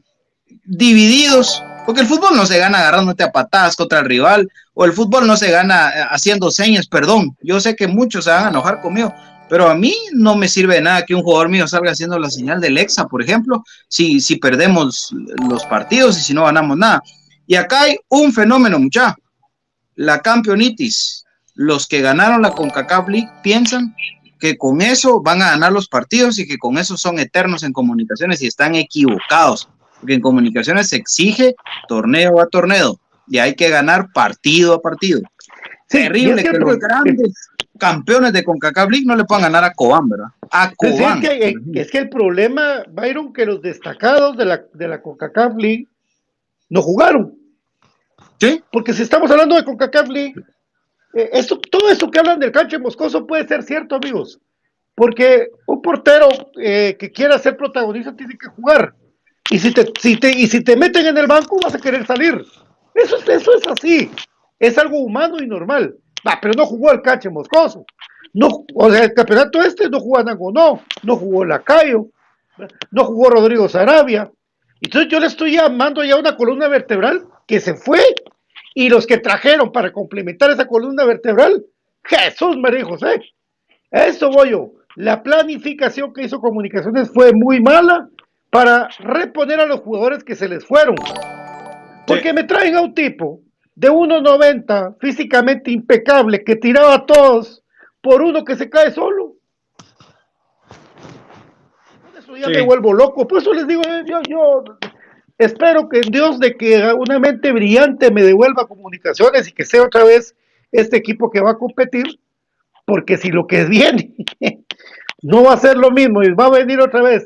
divididos, porque el fútbol no se gana agarrándote a patadas contra el rival, o el fútbol no se gana eh, haciendo señas, perdón. Yo sé que muchos se van a enojar conmigo, pero a mí no me sirve de nada que un jugador mío salga haciendo la señal del EXA, por ejemplo, si, si perdemos los partidos y si no ganamos nada. Y acá hay un fenómeno, mucha. La campeonitis los que ganaron la CONCACAF League piensan que con eso van a ganar los partidos y que con eso son eternos en comunicaciones y están equivocados, porque en comunicaciones se exige torneo a torneo y hay que ganar partido a partido. Terrible que, los grandes campeones de CONCACAF League no le puedan ganar a Cobán, ¿verdad? A Cobán. Eh, es, que, el problema, Byron, que los destacados de la, de la CONCACAF League no jugaron. ¿Sí? Porque si estamos hablando de CONCACAF League, eh, esto, todo esto que hablan del canche moscoso puede ser cierto, amigos, porque un portero eh, que quiera ser protagonista tiene que jugar. Y si te, si te, y si te meten en el banco, vas a querer salir. Eso, eso es así. Es algo humano y normal. pero no jugó el canche moscoso. No, o sea, el campeonato este no jugó Nangonó, no jugó Lacayo, no jugó Rodrigo Sarabia. Entonces yo le estoy llamando ya una columna vertebral que se fue y los que trajeron para complementar esa columna vertebral, Jesús María José. Eso voy yo. La planificación que hizo Comunicaciones fue muy mala para reponer a los jugadores que se les fueron. Porque me traen a un tipo de 1.90, físicamente impecable, que tiraba a todos por uno que se cae solo. Ya me vuelvo loco. Por eso les digo, eh, yo, yo Espero que Dios de que una mente brillante me devuelva comunicaciones y que sea otra vez este equipo que va a competir, porque si lo que [laughs] viene no va a ser lo mismo y va a venir otra vez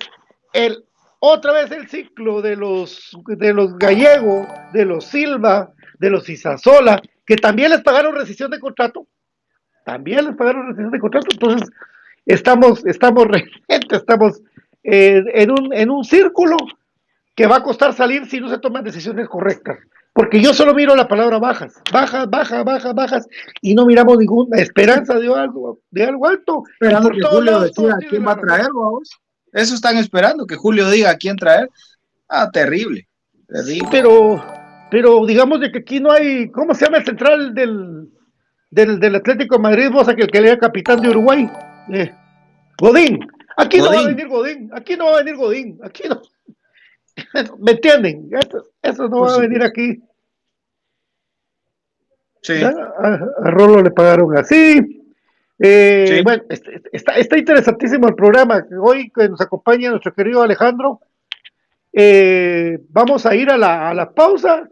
el otra vez el ciclo de los de los gallegos, de los Silva, de los Isasola, que también les pagaron rescisión de contrato, también les pagaron rescisión de contrato, entonces estamos estamos [laughs] estamos eh, en un en un círculo que va a costar salir si no se toman decisiones correctas. Porque yo solo miro la palabra bajas, bajas, bajas, bajas, bajas, y no miramos ninguna esperanza de algo, de algo alto. Esperando que Julio decida quién va a traer, vamos. Eso están esperando, que Julio diga a quién traer. Ah, terrible. terrible. pero, pero digamos de que aquí no hay, ¿cómo se llama el central del, del, Atlético de Madrid? Vos a que que era capitán de Uruguay. Eh, Godín. Aquí no va a venir Godín, aquí no va a venir Godín, aquí no. [laughs] ¿Me entienden? Eso, no pues va a venir aquí. Sí. A, Rolo le pagaron así. Eh, bueno, este, este, está, está, interesantísimo el programa. Hoy que nos acompaña nuestro querido Alejandro. Eh, vamos a ir a la, a la pausa.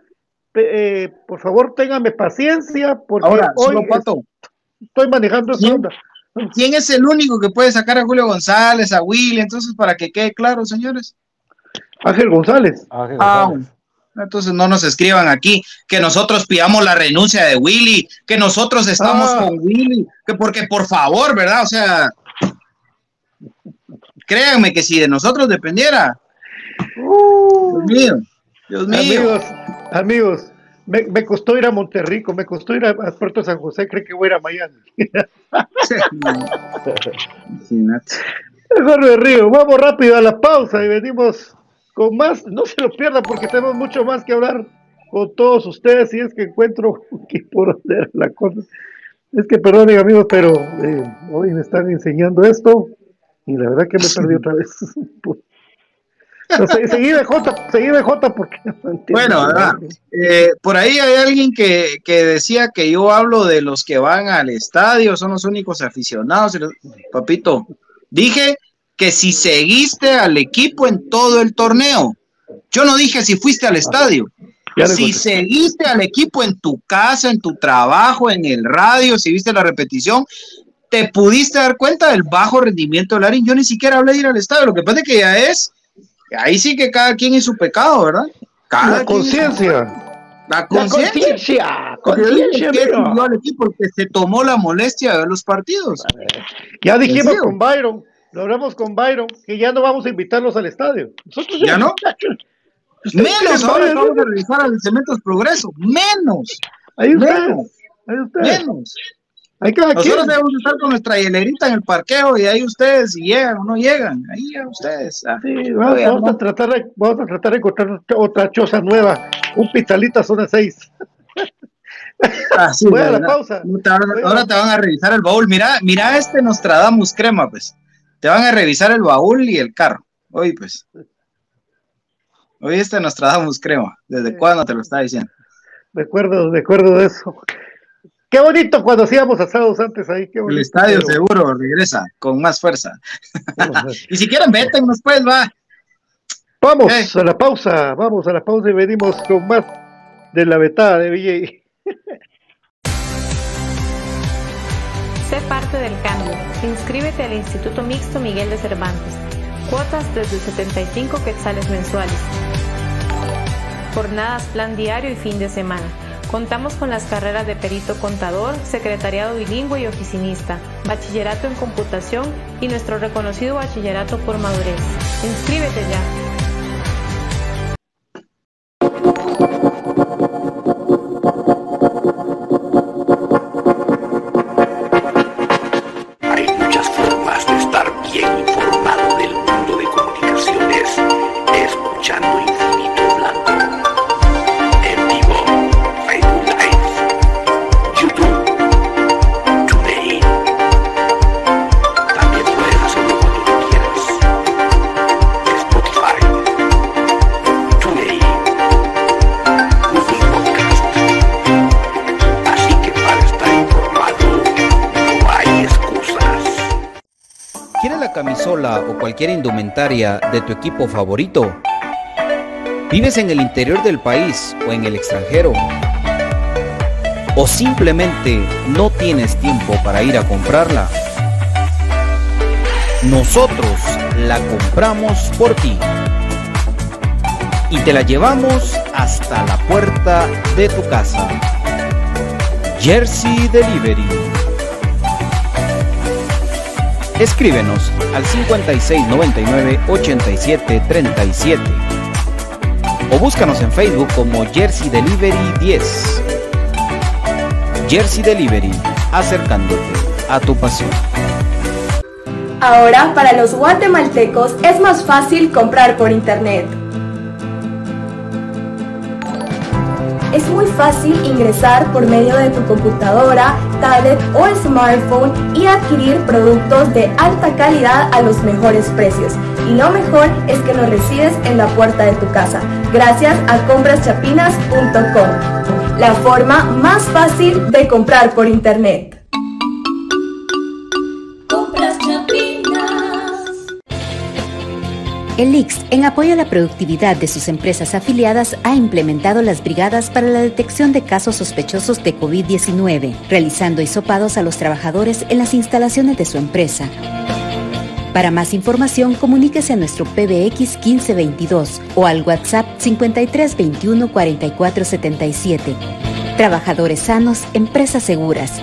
Eh, por favor, téngame paciencia. Porque Ahora, hoy Pato. estoy manejando esta onda. ¿Quién es el único que puede sacar a Julio González, a Willy? Entonces, para que quede claro, señores. Ángel González. Ah, entonces no nos escriban aquí que nosotros pidamos la renuncia de Willy, que nosotros estamos ah. con Willy, que porque por favor, ¿verdad? O sea, créanme que si de nosotros dependiera. Uh. Dios mío, Dios mío. Amigos, amigos, me, costó ir a Monterrico, me costó ir a, Puerto San José, creo que voy a ir a Miami. [laughs] Mejor me río. Vamos rápido a la pausa y venimos con más. No se lo pierda porque tenemos mucho más que hablar con todos ustedes. Y es que encuentro que por hacer la cosa. Es que perdonen amigos, pero eh, hoy me están enseñando esto y la verdad que me perdí otra vez. [laughs] seguí de J, seguí de J porque... Bueno, eh, por ahí hay alguien que, que, decía que yo hablo de los que van al estadio, son los únicos aficionados. Papito, dije que si seguiste al equipo en todo el torneo, yo no dije si fuiste al estadio. Si seguiste al equipo en tu casa, en tu trabajo, en el radio, si viste la repetición, te pudiste dar cuenta del bajo rendimiento de Larín. Yo ni siquiera hablé de ir al estadio. Lo que pasa es que ya es, ahí sí que cada quien es su pecado, ¿verdad? la conciencia. La conciencia. Conciencia. al equipo que se tomó la molestia de los partidos. Ya dijimos con Byron, lo hablamos con Byron, que ya no vamos a invitarlos al estadio. Nosotros ya, no. Menos ahora vamos a revisar al Cementos Progreso. Menos. Ahí menos. Ahí Menos. Nosotros debemos estar con nuestra hielerita en el parqueo y ahí ustedes, si llegan o no llegan, ahí ya ustedes. Ah, sí, vamos, a tratar de, vamos a tratar de encontrar otra choza nueva, un pizzalita zona 6. [laughs] Ah, sí, Voy a la pausa. Ahora, te van a revisar el baúl. Mira, mira este Nostradamus crema, pues. Te van a revisar el baúl y el carro. Hoy, pues. Hoy este Nostradamus crema. ¿Desde cuándo te lo está diciendo? Recuerdo, recuerdo de eso. Qué bonito cuando hacíamos asados antes ahí. Qué el estadio seguro regresa con más fuerza. [laughs] y si quieren, vétennos pues, va. Vamos a la pausa, vamos a la pausa y venimos con más de la vetada de VJ. [laughs] sé parte del cambio. Inscríbete al Instituto Mixto Miguel de Cervantes. Cuotas desde 75 quetzales mensuales. Jornadas, plan diario y fin de semana Contamos con las carreras de perito contador, secretariado bilingüe y oficinista, bachillerato en computación y nuestro reconocido bachillerato por madurez. Inscríbete ya. Indumentaria de tu equipo favorito? ¿Vives en el interior del país o en el extranjero? ¿O simplemente no tienes tiempo para ir a comprarla? Nosotros la compramos por ti y te la llevamos hasta la puerta de tu casa. Jersey Delivery Escríbenos al 5699-8737 o búscanos en Facebook como Jersey Delivery 10. Jersey Delivery, acercándote a tu pasión. Ahora, para los guatemaltecos es más fácil comprar por internet. Muy fácil ingresar por medio de tu computadora, tablet o smartphone y adquirir productos de alta calidad a los mejores precios. Y lo mejor es que los recibes en la puerta de tu casa, gracias a compraschapinas.com, la forma más fácil de comprar por internet. El IX, en apoyo a la productividad de sus empresas afiliadas, ha implementado las brigadas para la detección de casos sospechosos de COVID-19, realizando hisopados a los trabajadores en las instalaciones de su empresa. Para más información, comuníquese a nuestro PBX 1522 o al WhatsApp 5321 4477. Trabajadores sanos, empresas seguras.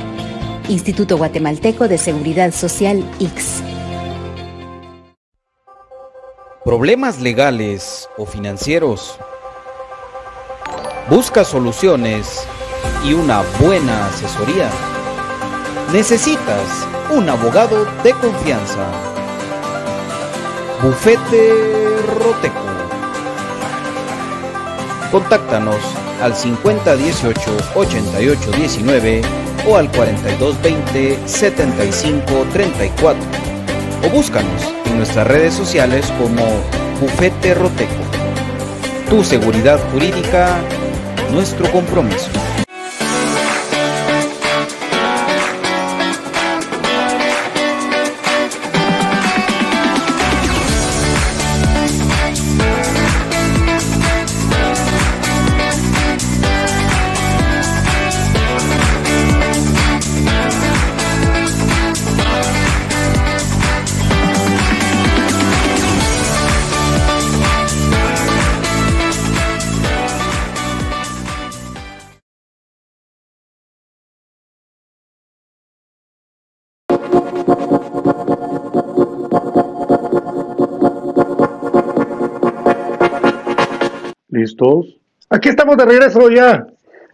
Instituto Guatemalteco de Seguridad Social X. problemas legales o financieros. Busca soluciones y una buena asesoría. Necesitas un abogado de confianza. Bufete Roteco. Contáctanos al 5018-8819 o al 4220-7534 o búscanos en nuestras redes sociales como Bufete Roteco. Tu seguridad jurídica, nuestro compromiso. De regreso ya.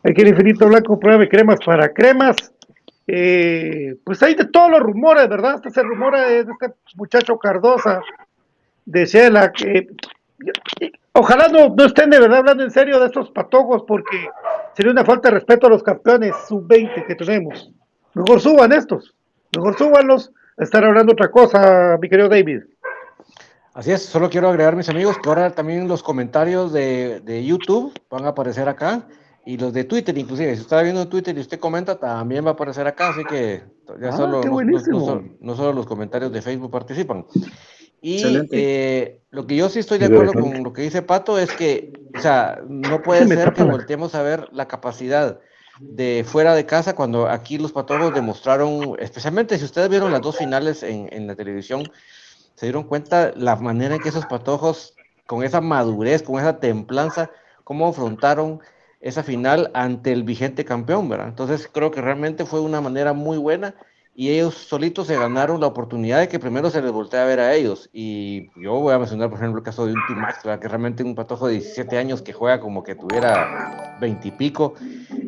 Aquí en Infinito Blanco, prueba de cremas para cremas. Eh, pues hay de todos los rumores, ¿verdad? Este se rumora de este muchacho Cardosa, de Shela, que ojalá no, no estén de verdad hablando en serio de estos patojos, porque sería una falta de respeto a los campeones sub-20 que tenemos. Mejor suban estos, mejor súbanlos a estar hablando otra cosa, mi querido David. Así es, solo quiero agregar, mis amigos, que ahora también los comentarios de, de YouTube van a aparecer acá y los de Twitter, inclusive, si está viendo en Twitter y usted comenta, también va a aparecer acá, así que ya Ah, solo, qué no, no- solo- no solo los comentarios de Facebook participan. Y eh, lo que yo sí estoy de acuerdo con lo que dice Pato es que, o sea, no puede ser que volteemos a ver la capacidad de fuera de casa cuando aquí los patojos demostraron, especialmente si ustedes vieron las dos finales en, en la televisión, se dieron cuenta la manera en que esos patojos, con esa madurez, con esa templanza, cómo afrontaron esa final ante el vigente campeón, ¿verdad? Entonces creo que realmente fue una manera muy buena y ellos solitos se ganaron la oportunidad de que primero se les voltee a ver a ellos. Y yo voy a mencionar, por ejemplo, el caso de un que realmente un patojo de 17 años que juega como que tuviera 20 y pico,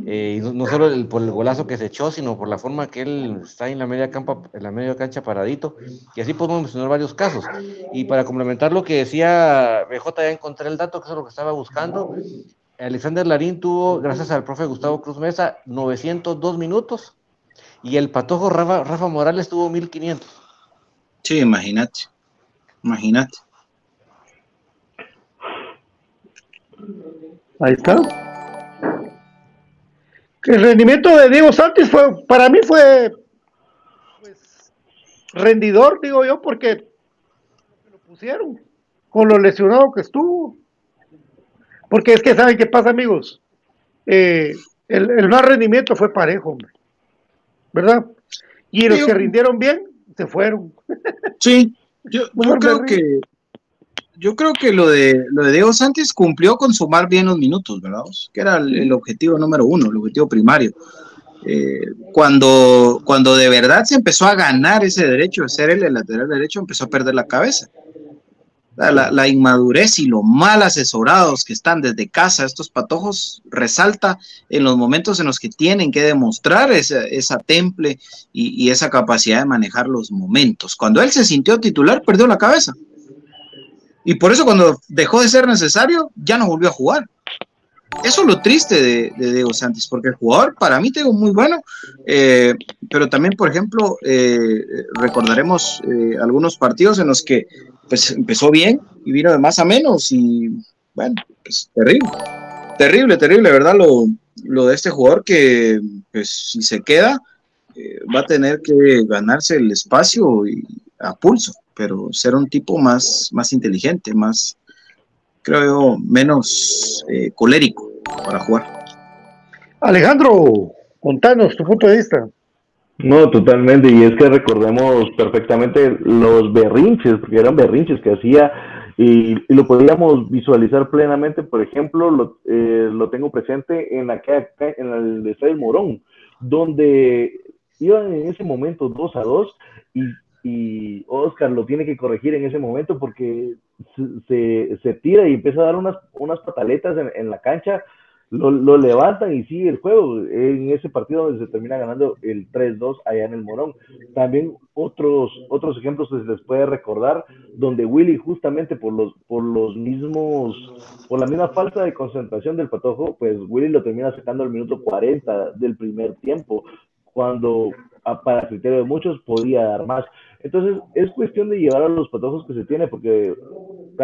eh, y no, solo el- por el golazo que se echó, sino por la forma que él está en la media, campa, en la media cancha paradito. Y así podemos mencionar varios casos. Y para complementar lo que decía BJ, ya encontré el dato, que es lo que estaba buscando. Alexander Larín tuvo, gracias al profe Gustavo Cruz Mesa, 902 minutos. Y el patojo Rafa, Rafa Morales tuvo 1500. Sí, imagínate. Imagínate. Ahí está. El rendimiento de Diego Santos fue, para mí fue pues, rendidor, digo yo, porque lo pusieron con lo lesionado que estuvo. Porque es que saben qué pasa, amigos. Eh, el, el más rendimiento fue parejo, hombre. ¿Verdad? Y los que rindieron bien se fueron. Sí, yo, creo que yo creo que lo de lo de Diego Sánchez cumplió con sumar bien los minutos, ¿verdad? Que era el, el objetivo número uno, el objetivo primario. Eh, cuando, cuando de verdad se empezó a ganar ese derecho de ser el lateral derecho, empezó a perder la cabeza. La, inmadurez y lo mal asesorados que están desde casa, estos patojos, resalta en los momentos en los que tienen que demostrar esa, temple y, esa capacidad de manejar los momentos. Cuando él se sintió titular, perdió la cabeza. Y por eso cuando dejó de ser necesario, ya no volvió a jugar. Eso es lo triste de, Diego Santos, porque el jugador para mí tengo muy bueno, eh, pero también, por ejemplo, eh, recordaremos eh, algunos partidos en los que pues empezó bien y vino de más a menos y bueno, pues terrible, terrible, terrible, ¿verdad? Lo, lo de este jugador que pues si se queda eh, va a tener que ganarse el espacio y, a pulso, pero ser un tipo más, más inteligente, más, creo yo, menos eh, colérico para jugar. Alejandro, contanos tu punto de vista. No, totalmente, y es que recordemos perfectamente los berrinches, porque eran berrinches que hacía y, y lo podíamos visualizar plenamente, por ejemplo, lo, eh, lo tengo presente en, ca- en el Estadio Morón, donde iban en ese momento 2 a 2 y, y Oscar lo tiene que corregir en ese momento porque se, se, se tira y empieza a dar unas, unas pataletas en, en la cancha lo, levantan y sigue el juego. En ese partido donde se termina ganando el 3-2 allá en el Morón. También otros, otros ejemplos que se les puede recordar, donde Willy justamente por los, por los mismos, por la misma falta de concentración del patojo, pues Willy lo termina sacando al minuto 40 del primer tiempo, cuando para criterio de muchos podía dar más. Entonces, es cuestión de llevar a los patojos que se tiene, porque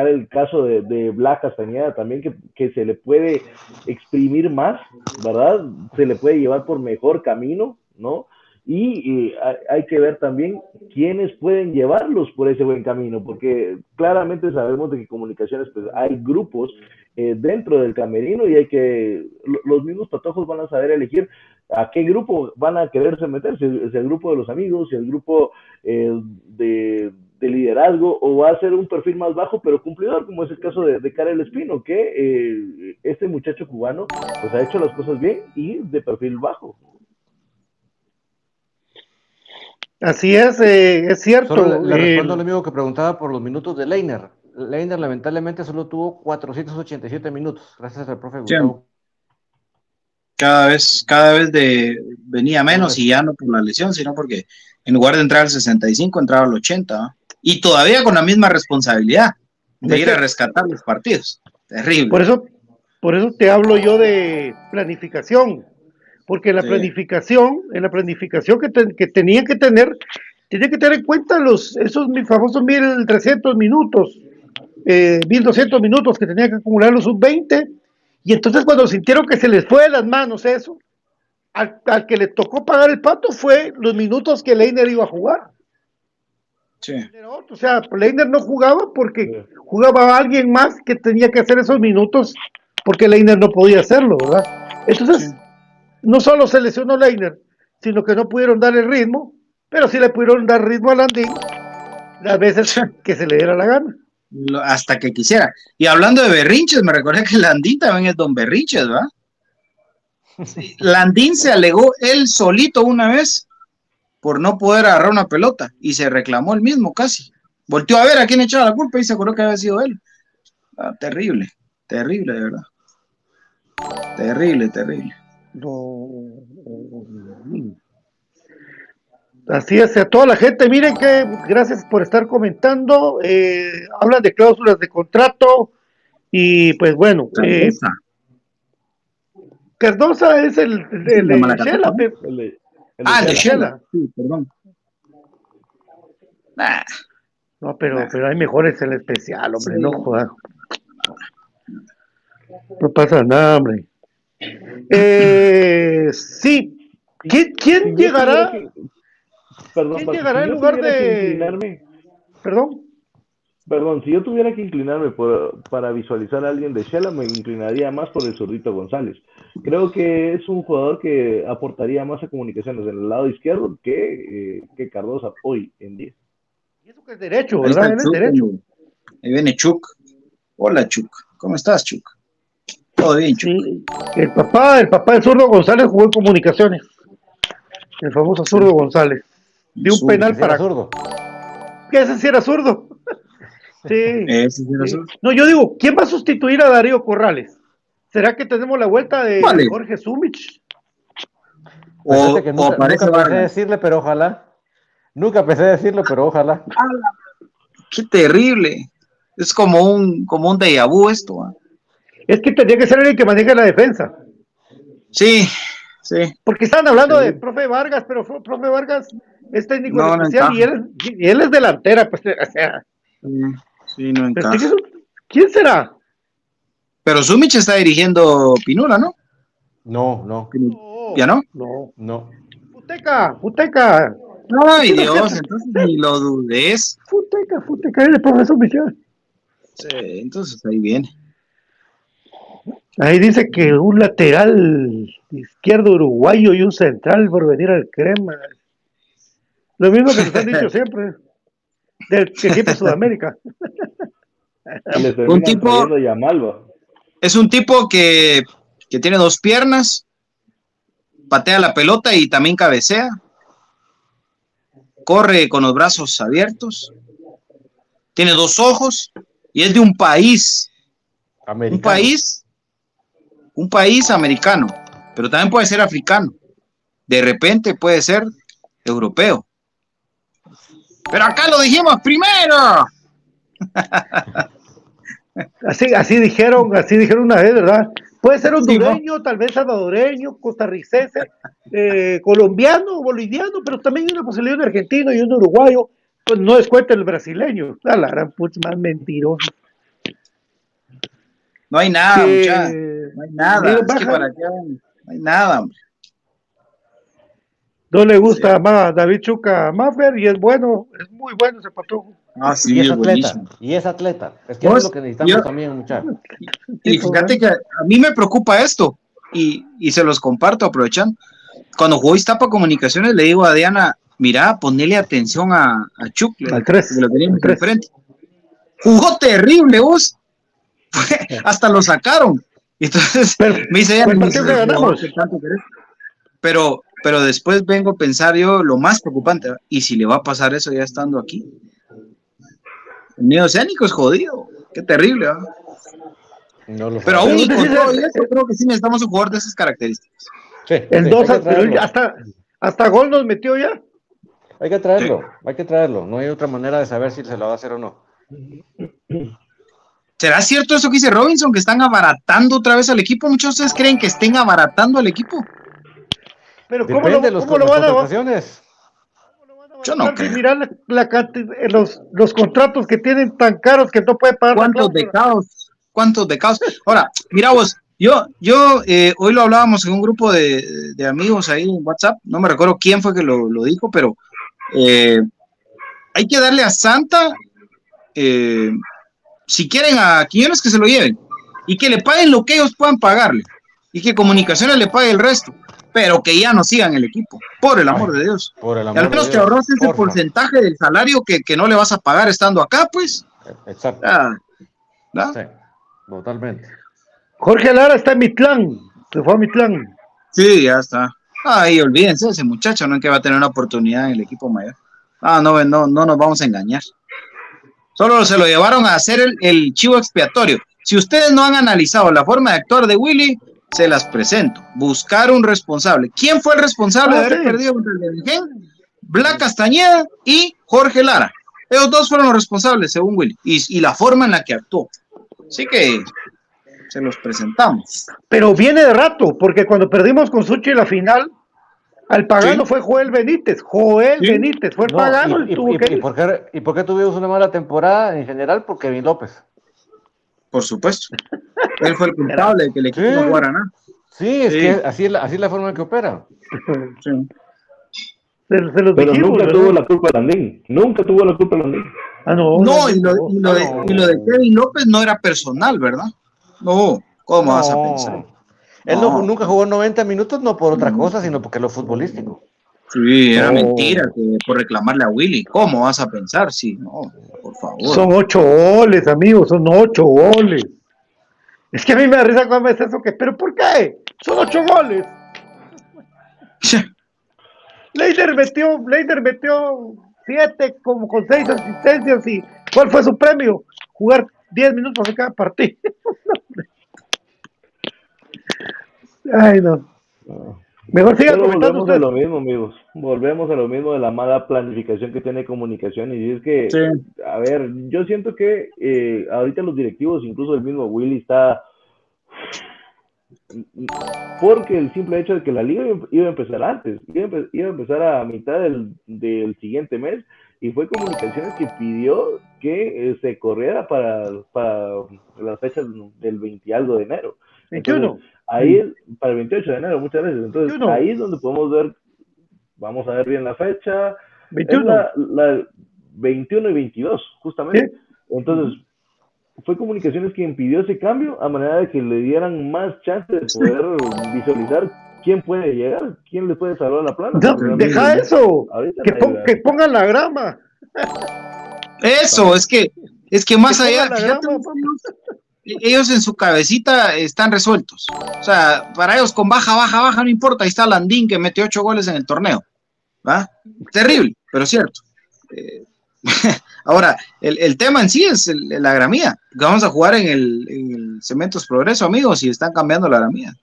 el caso de, de Black Castañeda también, que, que, se le puede exprimir más, ¿verdad? Se le puede llevar por mejor camino, ¿no? Y, hay, que ver también quiénes pueden llevarlos por ese buen camino, porque claramente sabemos de que comunicaciones, pues hay grupos eh, dentro del camerino y hay que, los mismos patojos van a saber elegir a qué grupo van a quererse meter, si es el grupo de los amigos, si el grupo eh, de, liderazgo, o va a ser un perfil más bajo pero cumplidor, como es el caso de, de Karel Espino, que eh, este muchacho cubano pues ha hecho las cosas bien y de perfil bajo. Así es, eh, es cierto. le, respondo al amigo que preguntaba por los minutos de Leiner. Leiner lamentablemente solo tuvo 487 minutos, gracias al profe Gustavo cada vez, cada vez de, venía menos y ya no por la lesión, sino porque en lugar de entrar al 65, entraba al 80. Y todavía con la misma responsabilidad de ir a rescatar los partidos. Terrible. Por eso, por eso te hablo yo de planificación. Porque la planificación, en la planificación que, que tenía que tener, tenía que tener en cuenta los, esos famosos 1300 minutos, eh, 1200 minutos que tenía que acumular los sub-20 y entonces cuando sintieron que se les fue de las manos eso, al, que le tocó pagar el pato fue los minutos que Leiner iba a jugar. Sí. O sea, Leiner no jugaba porque jugaba alguien más que tenía que hacer esos minutos porque Leiner no podía hacerlo, ¿verdad? Entonces, no solo se lesionó Leiner, sino que no pudieron dar el ritmo, pero sí le pudieron dar ritmo a Landín las veces que se le diera la gana hasta que quisiera. Y hablando de berrinches, me recuerda que Landín también es don berrinches, ¿va? [laughs] Landín se alegó él solito una vez por no poder agarrar una pelota y se reclamó el mismo casi. Volteó a ver a quién echaba la culpa y se acordó que había sido él. Ah, terrible, terrible, de verdad. Terrible, terrible. Así es, a toda la gente, miren que gracias por estar comentando, eh, hablan de cláusulas de contrato y pues bueno. Eh, Cardosa es el, el, de Shela. ah, el de Shela. Sí, perdón. No, pero, pero hay mejores en el especial, hombre, no joda. No pasa nada, hombre. Eh, sí. ¿Quién, quién llegará? Perdón, ¿Quién llegará en lugar de. Perdón. Perdón, si yo tuviera que inclinarme por, para visualizar a alguien de Shela, me inclinaría más por el zurdito González. Creo que es un jugador que aportaría más a comunicaciones en el lado izquierdo que, eh, que Cardosa hoy en día. Y eso que es derecho, ¿verdad? Es derecho. Ahí viene Chuk. Hola, Chuk. ¿Cómo estás, Chuk? Todo bien, Chuk. El papá, el papá del zurdo González jugó en comunicaciones. El famoso zurdo González de un penal para. zurdo. ¿Qué ese sí era zurdo? Sí. No, yo digo, ¿quién va a sustituir a Darío Corrales? ¿Será que tenemos la vuelta de Jorge Sumich? O, que nunca, pensé decirle, pero ojalá. Nunca pensé decirlo, pero ojalá. Qué terrible. Es como un, como un déjà vu esto. Es que tendría que ser alguien que maneje la defensa. Sí, sí. Porque están hablando de profe Vargas, pero profe Vargas es técnico especial y, él, es delantera, pues, o sea. Sí, no ¿Quién será? Pero Sumich está dirigiendo Pinula, ¿no? No, no. ¿Ya no? No, no. Futeca, Futeca. Ay, Dios, entonces ni lo dudes. Futeca, Futeca, es el profesor Michel. Sí, entonces ahí viene. Ahí dice que un lateral izquierdo uruguayo y un central por venir al crema. Lo mismo que nos han dicho [laughs] siempre, del equipo de Sudamérica. un tipo, es un tipo que, que tiene dos piernas, patea la pelota y también cabecea, corre con los brazos abiertos, tiene dos ojos y es de un país, un país un país americano, pero también puede ser africano. De repente puede ser europeo. Pero acá lo dijimos primero. [laughs] Así, así dijeron, así dijeron una vez, ¿verdad? Puede ser hondureño, tal vez salvadoreño, costarricense, eh, colombiano, boliviano, pero también hay una posibilidad de argentino y un uruguayo. Pues no descuenta el brasileño. A la gran puta más mentiroso. No hay nada, muchachos. No hay nada. Es que para allá no hay nada, hombre. No le gusta más David Chuca Maffer y es bueno, es muy bueno ese patojo. Ah, sí, y es, atleta. Y es atleta. Es que es lo que necesitamos también, muchachos. Y fíjate que a mí me preocupa esto, y, y se los comparto aprovechando. Cuando jugó Iztapa Comunicaciones, le digo a Diana, mira, ponele atención a, a Chuck, al 3, lo teníamos frente. Jugó terrible, vos. [laughs] hasta lo sacaron. Y entonces me dice, Diana, me dice, pero pero después vengo a pensar yo lo más preocupante, ¿y si le va a pasar eso ya estando aquí? El miedo escénico es jodido, qué terrible, pero aún y con [laughs] todo eso, creo que sí necesitamos un jugador de esas características. Sí, el 2 hasta, hasta gol nos metió ya. Hay que traerlo, hay que traerlo. No hay otra manera de saber si se lo va a hacer o no. ¿Será cierto eso que dice Robinson, que están abaratando otra vez al equipo? Muchos de ustedes creen que estén abaratando al equipo. Pero ¿cómo lo, los, cómo lo van a Yo no creo. Mirar la, eh, los, los contratos que tienen tan caros que no puede pagar. ¿Cuántos becados? ¿Cuántos becados? Ahora, mira vos, yo, yo eh, hoy lo hablábamos en un grupo de, de, amigos ahí en WhatsApp, no me recuerdo quién fue que lo, lo dijo, pero eh, hay que darle a Santa, si quieren a Quiñones que se lo lleven y que le paguen lo que ellos puedan pagarle y que Comunicaciones le pague el resto pero que ya no sigan el equipo, por el amor de Dios. Por el amor al menos te ahorras ese porcentaje del salario que, que, no le vas a pagar estando acá, pues. Exacto. Sí, totalmente. Jorge Lara está en Mitlán, se fue a Mitlán. Sí, ya está. Ay, olvídense, ese muchacho no es que va a tener una oportunidad en el equipo mayor. Ah, no, no, no nos vamos a engañar. Solo se lo llevaron a hacer el, el chivo expiatorio. Si ustedes no han analizado la forma de actuar de Willy, se las presento. Buscar un responsable. ¿Quién fue el responsable de ah, haber perdido contra el Black Castañeda y Jorge Lara. Ellos dos fueron los responsables, según Willy, y, la forma en la que actuó. Así que se los presentamos. Pero viene de rato, porque cuando perdimos con Suchi la final, al pagano fue Joel Benítez. Joel Benítez fue el pagano. Y, por qué, ¿Y por qué tuvimos una mala temporada en general? Porque Kevin López. Por supuesto. Él fue el culpable de que el equipo no jugara nada. Sí, es que así es, la, así es la forma en que opera. Sí. Pero nunca tuvo la culpa Landín. Nunca tuvo la culpa Landín. Ah, no, no, y, lo, y, lo de, y, lo, de, Kevin López no era personal, ¿verdad? No, ¿cómo vas a pensar? Él no, nunca jugó 90 minutos, no por otra cosa, sino porque lo futbolístico. Sí, era mentira que por reclamarle a Willy. ¿Cómo vas a pensar? Sí, no, por favor. Son ocho goles, amigos, son ocho goles. Es que a mí me da risa cuando me dice eso, que, pero ¿por qué? Son ocho goles. [laughs] Leider metió, Leider metió siete como con seis asistencias y ¿cuál fue su premio? Jugar diez minutos en cada partido. [laughs] Ay, no. Mejor siga volvemos a lo mismo, amigos. Volvemos a lo mismo de la mala planificación que tiene comunicación. Y es que, a ver, yo siento que eh, ahorita los directivos, incluso el mismo Willy, está. Porque el simple hecho de que la liga iba a empezar antes, iba a empezar a mitad del, del siguiente mes, y fue Comunicaciones que pidió que eh, se corriera para, para las fechas del 20 algo de enero. 21. Ahí, para el 28 de enero, muchas veces. Entonces, ahí es donde podemos ver, vamos a ver bien la fecha. 21. la, 21 y 22, justamente. Entonces, fue Comunicaciones quien pidió ese cambio a manera de que le dieran más chance de poder [laughs] visualizar quién puede llegar, quién le puede salvar la plana. deja eso, que, pongan la grama. Eso, es que, es que más allá, ellos en su cabecita están resueltos. O sea, para ellos con baja, baja, baja, no importa. Ahí está Landín que metió ocho goles en el torneo. ¿Va? Terrible, pero cierto. Eh, [laughs] ahora, el, tema en sí es la gramía. Vamos a jugar en el, Cementos Progreso, amigos, y están cambiando la mía.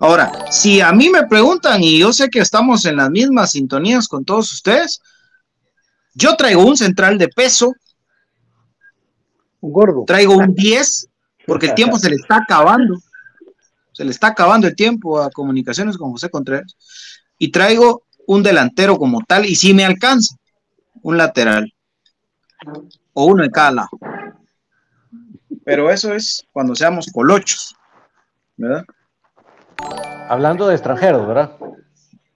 Ahora, si a mí me preguntan, y yo sé que estamos en las mismas sintonías con todos ustedes, yo traigo un central de peso. Un gordo. Traigo un 10, porque el tiempo se le está acabando. Se le está acabando el tiempo a comunicaciones con José Contreras. Y traigo un delantero como tal, y si me alcanza, un lateral. O uno en cada lado. Pero eso es cuando seamos colochos, ¿verdad? Hablando de extranjeros, ¿verdad?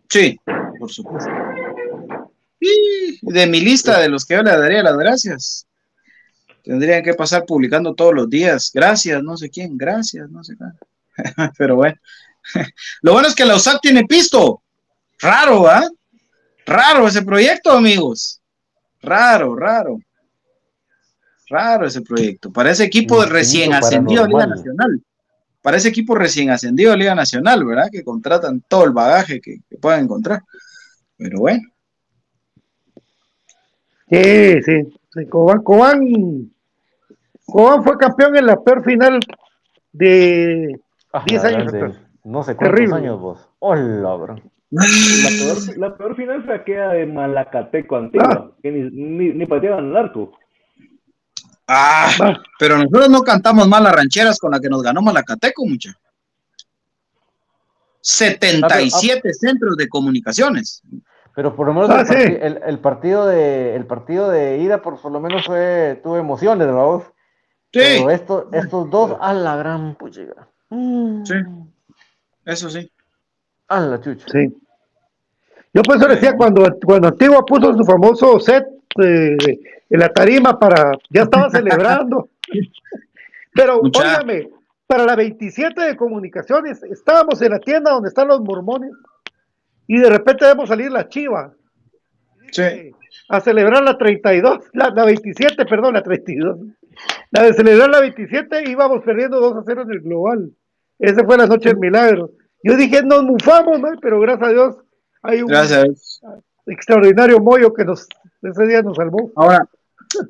Sí, por supuesto. Y de mi lista de los que yo le daría las gracias. Tendrían que pasar publicando todos los días. Gracias, no sé quién, gracias, no sé qué. [laughs] Pero bueno. [laughs] Lo bueno es que la USAC tiene pisto. Raro, ¿ah? Raro ese proyecto, amigos. Raro, raro. Raro ese proyecto. Para ese equipo recién ascendido a Liga Nacional. Para ese equipo recién ascendido a Liga Nacional, ¿verdad? Que contratan todo el bagaje que, puedan encontrar. Pero bueno. Sí, sí. Cobán, Cobán, Cobán fue campeón en la peor final de 10 ah, años No sé cuántos años vos. Hola, bro. La peor, final fue aquella de Malacateco Antigua, ah. que ni, ni, ni pateaban el arco. Ah, pero nosotros no cantamos mal las rancheras con la que nos ganó Malacateco, mucha. 77 ah, centros de comunicaciones. Pero por lo menos ah, el, partido de el partido de ida por, lo menos fue tuvo emociones, ¿verdad? Sí. Pero estos dos a la gran puchiga. Sí. Eso sí. A la chucha. Sí. Yo por eso decía cuando, cuando Antigua puso su famoso set de, en la tarima para, ya estaba [laughs] celebrando. Pero, óigame, para la 27 de comunicaciones, estábamos en la tienda donde están los mormones y de repente vemos salir la chiva. Sí. A celebrar la 32, la, la 27, perdón, la 32. La de celebrar la 27 íbamos perdiendo 2 a 0 en el global. Esa fue la noche del milagro. Yo dije, nos mufamos, ¿no? pero gracias a Dios hay un extraordinario mollo que nos, ese día nos salvó. Ahora,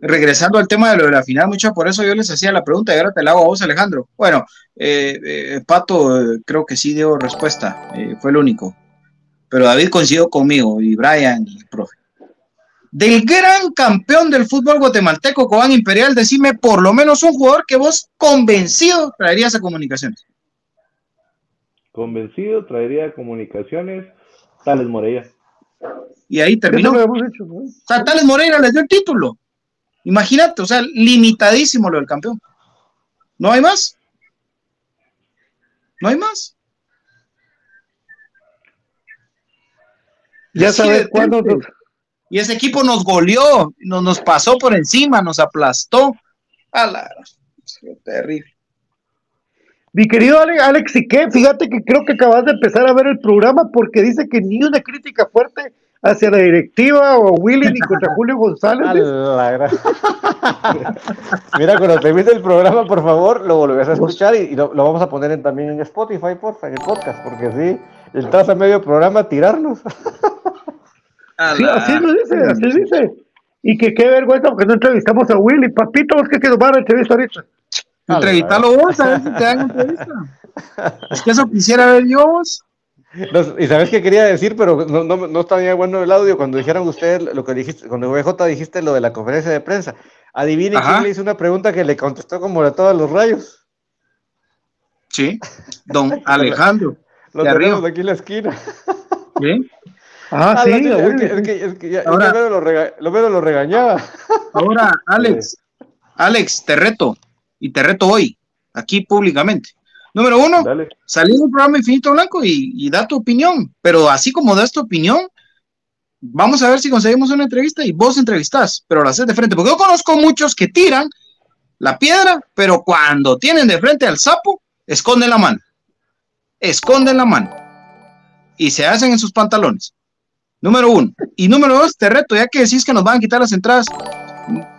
regresando al tema de lo de la final, mucho por eso yo les hacía la pregunta y ahora te la hago a vos, Alejandro. Bueno, eh, eh, Pato, eh, creo que sí dio respuesta, fue el único. Pero David coincidió conmigo y Brian y el profe. Del gran campeón del fútbol guatemalteco, Cobán Imperial, decime por lo menos un jugador que vos convencido traerías a comunicaciones. Convencido traería comunicaciones, Tales Moreira. Y ahí terminó. O sea, Tales Moreira les dio el título. Imagínate, o sea, limitadísimo lo del campeón. ¿No hay más? ¿No hay más? Ya sabes cuándo. Y ese equipo nos goleó, nos, nos pasó por encima, nos aplastó. A la... Terrible. Mi querido Alex, ¿y qué? Fíjate que creo que acabas de empezar a ver el programa porque dice que ni una crítica fuerte hacia la directiva o a Willy ni contra [laughs] Julio González. [laughs] Mira, cuando te viste el programa, por favor, lo volvés a escuchar y, lo, vamos a poner también en Spotify, porfa, en el podcast, porque sí, estás a medio programa a tirarnos. [laughs] sí, así lo dice, así dice. Y que qué vergüenza porque no entrevistamos a Willy. Papito, ¿vos qué que nos van a entrevistar ahorita? Entrevistarlo vos, a ver si te dan entrevista. Es que eso quisiera ver yo vos y sabes qué quería decir, pero no, no, no estaba bueno el audio cuando dijeron ustedes lo que dijiste, cuando VJ dijiste lo de la conferencia de prensa. Adivine quién le hizo una pregunta que le contestó como de todos los rayos. Sí, don Alejandro. [laughs] lo tenemos aquí en la esquina. ¿Sí? Ah, sí. es que, es que, ya, ahora, lo, lo, lo, regañaba. [laughs] Ahora, Alex, Alex, te reto, y te reto hoy, aquí públicamente. Número uno, salir un programa Infinito Blanco y, da tu opinión, pero así como das tu opinión, vamos a ver si conseguimos una entrevista y vos entrevistás, pero lo haces de frente, porque yo conozco muchos que tiran la piedra, pero cuando tienen de frente al sapo, esconden la mano, esconden la mano y se hacen en sus pantalones. Número uno. Y número dos, te reto, ya que decís que nos van a quitar las entradas,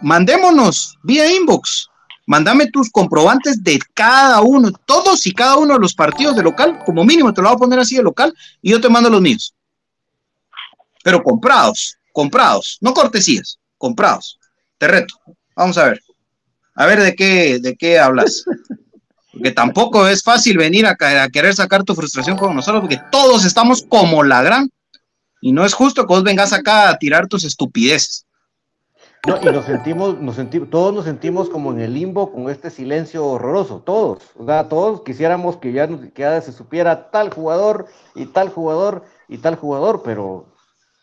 mandémonos vía inbox Mándame tus comprobantes de cada uno, todos y cada uno de los partidos de local, como mínimo te lo voy a poner así de local, y yo te mando los míos. Pero comprados, comprados, no cortesías, comprados. Te reto. Vamos a ver. A ver de qué, de qué hablas. porque tampoco es fácil venir a, a querer sacar tu frustración con nosotros, porque todos estamos como la gran, y no es justo que vos vengas acá a tirar tus estupideces. No, y nos sentimos, nos sentimos, todos nos sentimos como en el limbo con este silencio horroroso, todos, o sea, todos quisiéramos que ya, que ya se supiera tal jugador y tal jugador y tal jugador, pero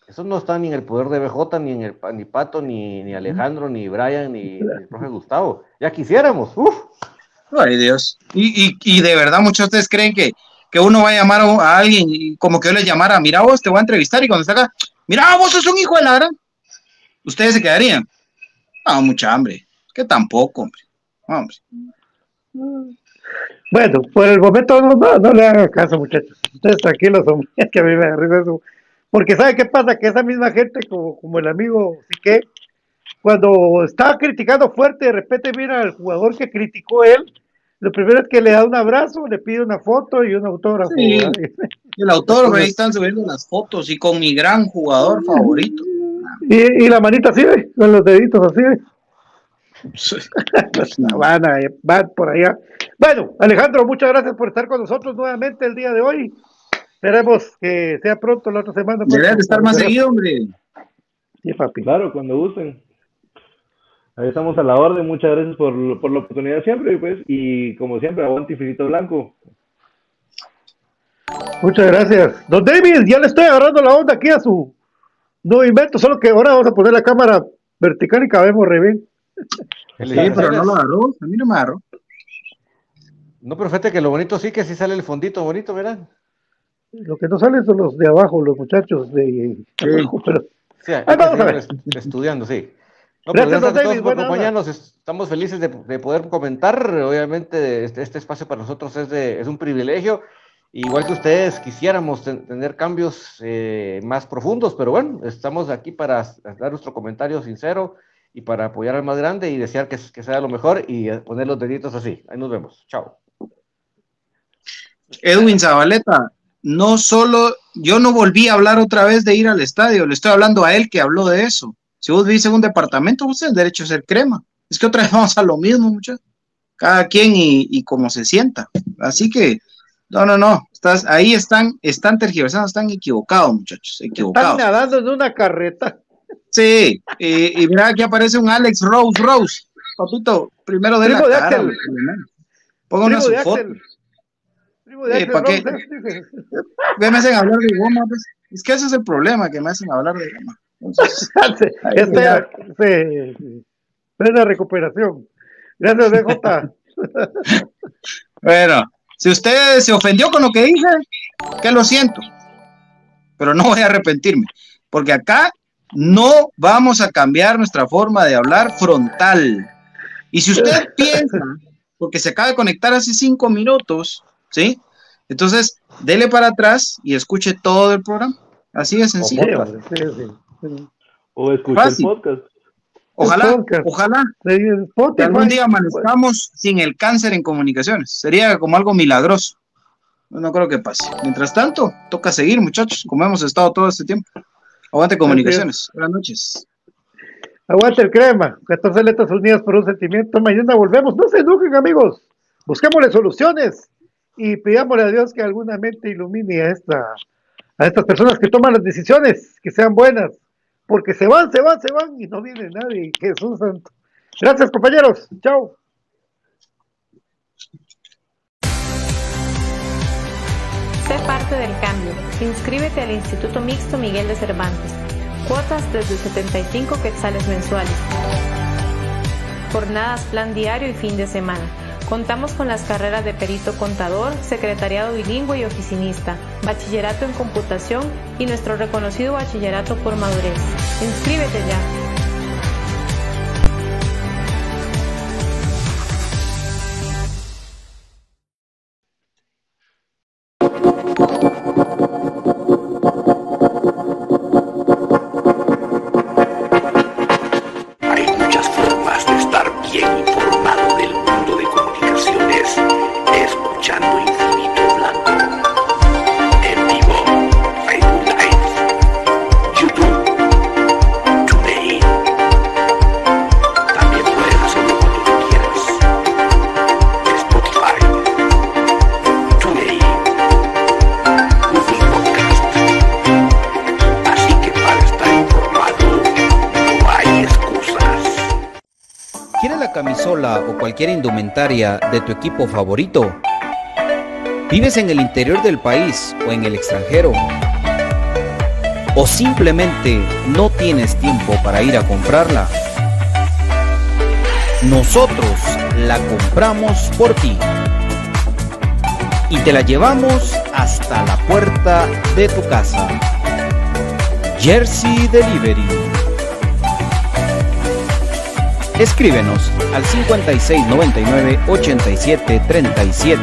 eso no está ni en el poder de BJ, ni en el ni Pato, ni, ni Alejandro, ni Brian, ni, el profe Gustavo. Ya quisiéramos, ¡Uf! Ay Dios. Y, y, y, de verdad muchos de ustedes creen que, que uno va a llamar a, alguien y como que yo les llamara, mira vos, te voy a entrevistar y cuando está acá, mira vos sos un hijo de la gran ¿Ustedes se quedarían? No, mucha hambre. Que tampoco, hombre. hombre. Bueno, por el momento no, no, le hagan caso, muchachos. Ustedes tranquilos, hombre. [laughs] Que a mí me da eso. Porque ¿sabe qué pasa? Que esa misma gente, como, como el amigo Sique, cuando está criticando fuerte, de repente mira al jugador que criticó él, lo primero es que le da un abrazo, le pide una foto y un autógrafo. Sí, el autógrafo, ahí están subiendo las fotos y con mi gran jugador favorito. Y, y la manita así, con los deditos así. van, [laughs] a, van por allá. Bueno, Alejandro, muchas gracias por estar con nosotros nuevamente el día de hoy. Esperemos que sea pronto la otra semana. Debe de estar más seguido, hombre. Sí, papi. Claro, cuando gusten. Ahí estamos a la orden. Muchas gracias por, por la oportunidad siempre, pues. Y como siempre, aguante infinito blanco. Muchas gracias. Don David, ya le estoy agarrando la onda aquí a su no invento, solo que ahora vamos a poner la cámara vertical y cabemos re bien. [laughs] Sí, pero no lo agarró, a mí no me agarró. No, pero fíjate que lo bonito sí que sí sale el fondito bonito, ¿verdad? Lo que no sale son los de abajo, los muchachos de sí. abajo, pero... Sí, vamos a ver. Estudiando, sí. No, gracias, gracias a todos por acompañarnos. Estamos felices de, de, poder comentar. Obviamente, este, este, espacio para nosotros es, de, es un privilegio Igual que ustedes quisiéramos tener cambios eh, más profundos, pero bueno, estamos aquí para dar nuestro comentario sincero y para apoyar al más grande y desear que, que sea lo mejor y eh, poner los deditos así. Ahí nos vemos. Chao. Edwin Zabaleta, no solo, yo no volví a hablar otra vez de ir al estadio, le estoy hablando a él que habló de eso. Si vos vivís en un departamento, vos tenés derecho a ser crema. Es que otra vez [laughs] vamos a lo mismo, muchachos. Cada quien y, y como se sienta. Así que no, no, no. Estás, ahí están, están tergiversando, están equivocados, muchachos. Equivocados. Están nadando en una carreta. Sí, y, y mira aquí aparece un Alex Rose Rose. Papito, primero de la de cara. Una su foto. Primo de eh, ¿Para qué? ¿Qué me hacen hablar de goma? Pues? Es que ese es el problema, que me hacen hablar de goma. Entonces, [laughs] este, este, plena recuperación. Gracias, DJ. [laughs] bueno, si usted se ofendió con lo que dije, que lo siento, pero no voy a arrepentirme, porque acá no vamos a cambiar nuestra forma de hablar frontal. Y si usted [laughs] piensa, porque se acaba de conectar hace cinco minutos, ¿sí? Entonces, dele para atrás y escuche todo el programa. Así de sencillo. O escuche el podcast. Ojalá, ojalá que algún día amanezcamos sin el cáncer en comunicaciones. Sería como algo milagroso. No creo que pase. Mientras tanto, toca seguir, muchachos, como hemos estado todo este tiempo. Aguante comunicaciones. Buenas noches. Aguante el crema. 14 letras unidas por un sentimiento. Mañana volvemos. No se enojen, amigos. Busquémosle soluciones y pidámosle a Dios que alguna mente ilumine a, esta, a estas personas que toman las decisiones, que sean buenas porque se van, se van, se van y no viene nadie. Jesús Santo. Gracias, compañeros. Chao. Sé parte del cambio. Inscríbete al Instituto Mixto Miguel de Cervantes. Cuotas desde 75 quetzales mensuales. Jornadas, plan diario y fin de semana Contamos con las carreras de perito contador, secretariado bilingüe y oficinista, bachillerato en computación y nuestro reconocido bachillerato por madurez. Inscríbete ya. Indumentaria de tu equipo favorito? ¿Vives en el interior del país o en el extranjero? ¿O simplemente no tienes tiempo para ir a comprarla? Nosotros la compramos por ti y te la llevamos hasta la puerta de tu casa. Jersey Delivery. Escríbenos al 5699 8737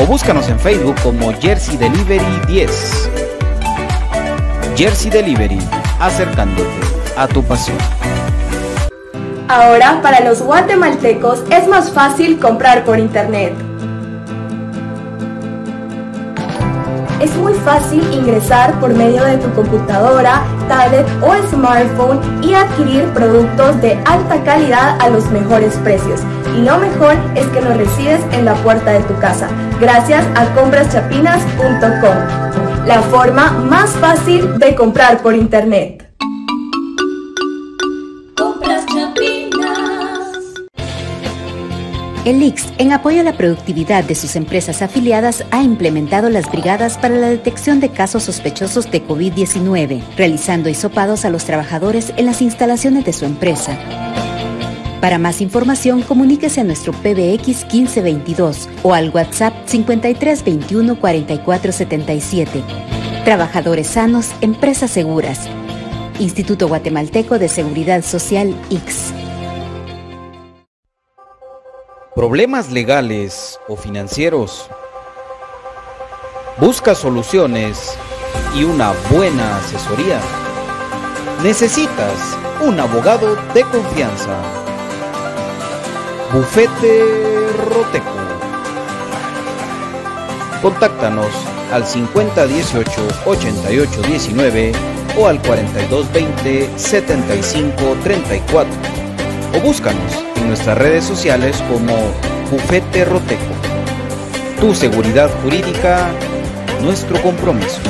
o búscanos en Facebook como Jersey Delivery 10. Jersey Delivery, acercándote a tu pasión. Ahora para los guatemaltecos es más fácil comprar por internet. Muy fácil ingresar por medio de tu computadora, tablet o smartphone y adquirir productos de alta calidad a los mejores precios. Y lo mejor es que los recibes en la puerta de tu casa, gracias a compraschapinas.com, la forma más fácil de comprar por internet. El IX, en apoyo a la productividad de sus empresas afiliadas, ha implementado las brigadas para la detección de casos sospechosos de COVID-19, realizando hisopados a los trabajadores en las instalaciones de su empresa. Para más información, comuníquese a nuestro PBX 1522 o al WhatsApp 5321 4477. Trabajadores sanos, empresas seguras. Instituto Guatemalteco de Seguridad Social X. ¿Problemas legales o financieros? ¿Busca soluciones y una buena asesoría? Necesitas un abogado de confianza. Bufete Roteco. Contáctanos al 5018 8819 o al 4220 7534 o búscanos nuestras redes sociales como Bufete Roteco. Tu seguridad jurídica, nuestro compromiso.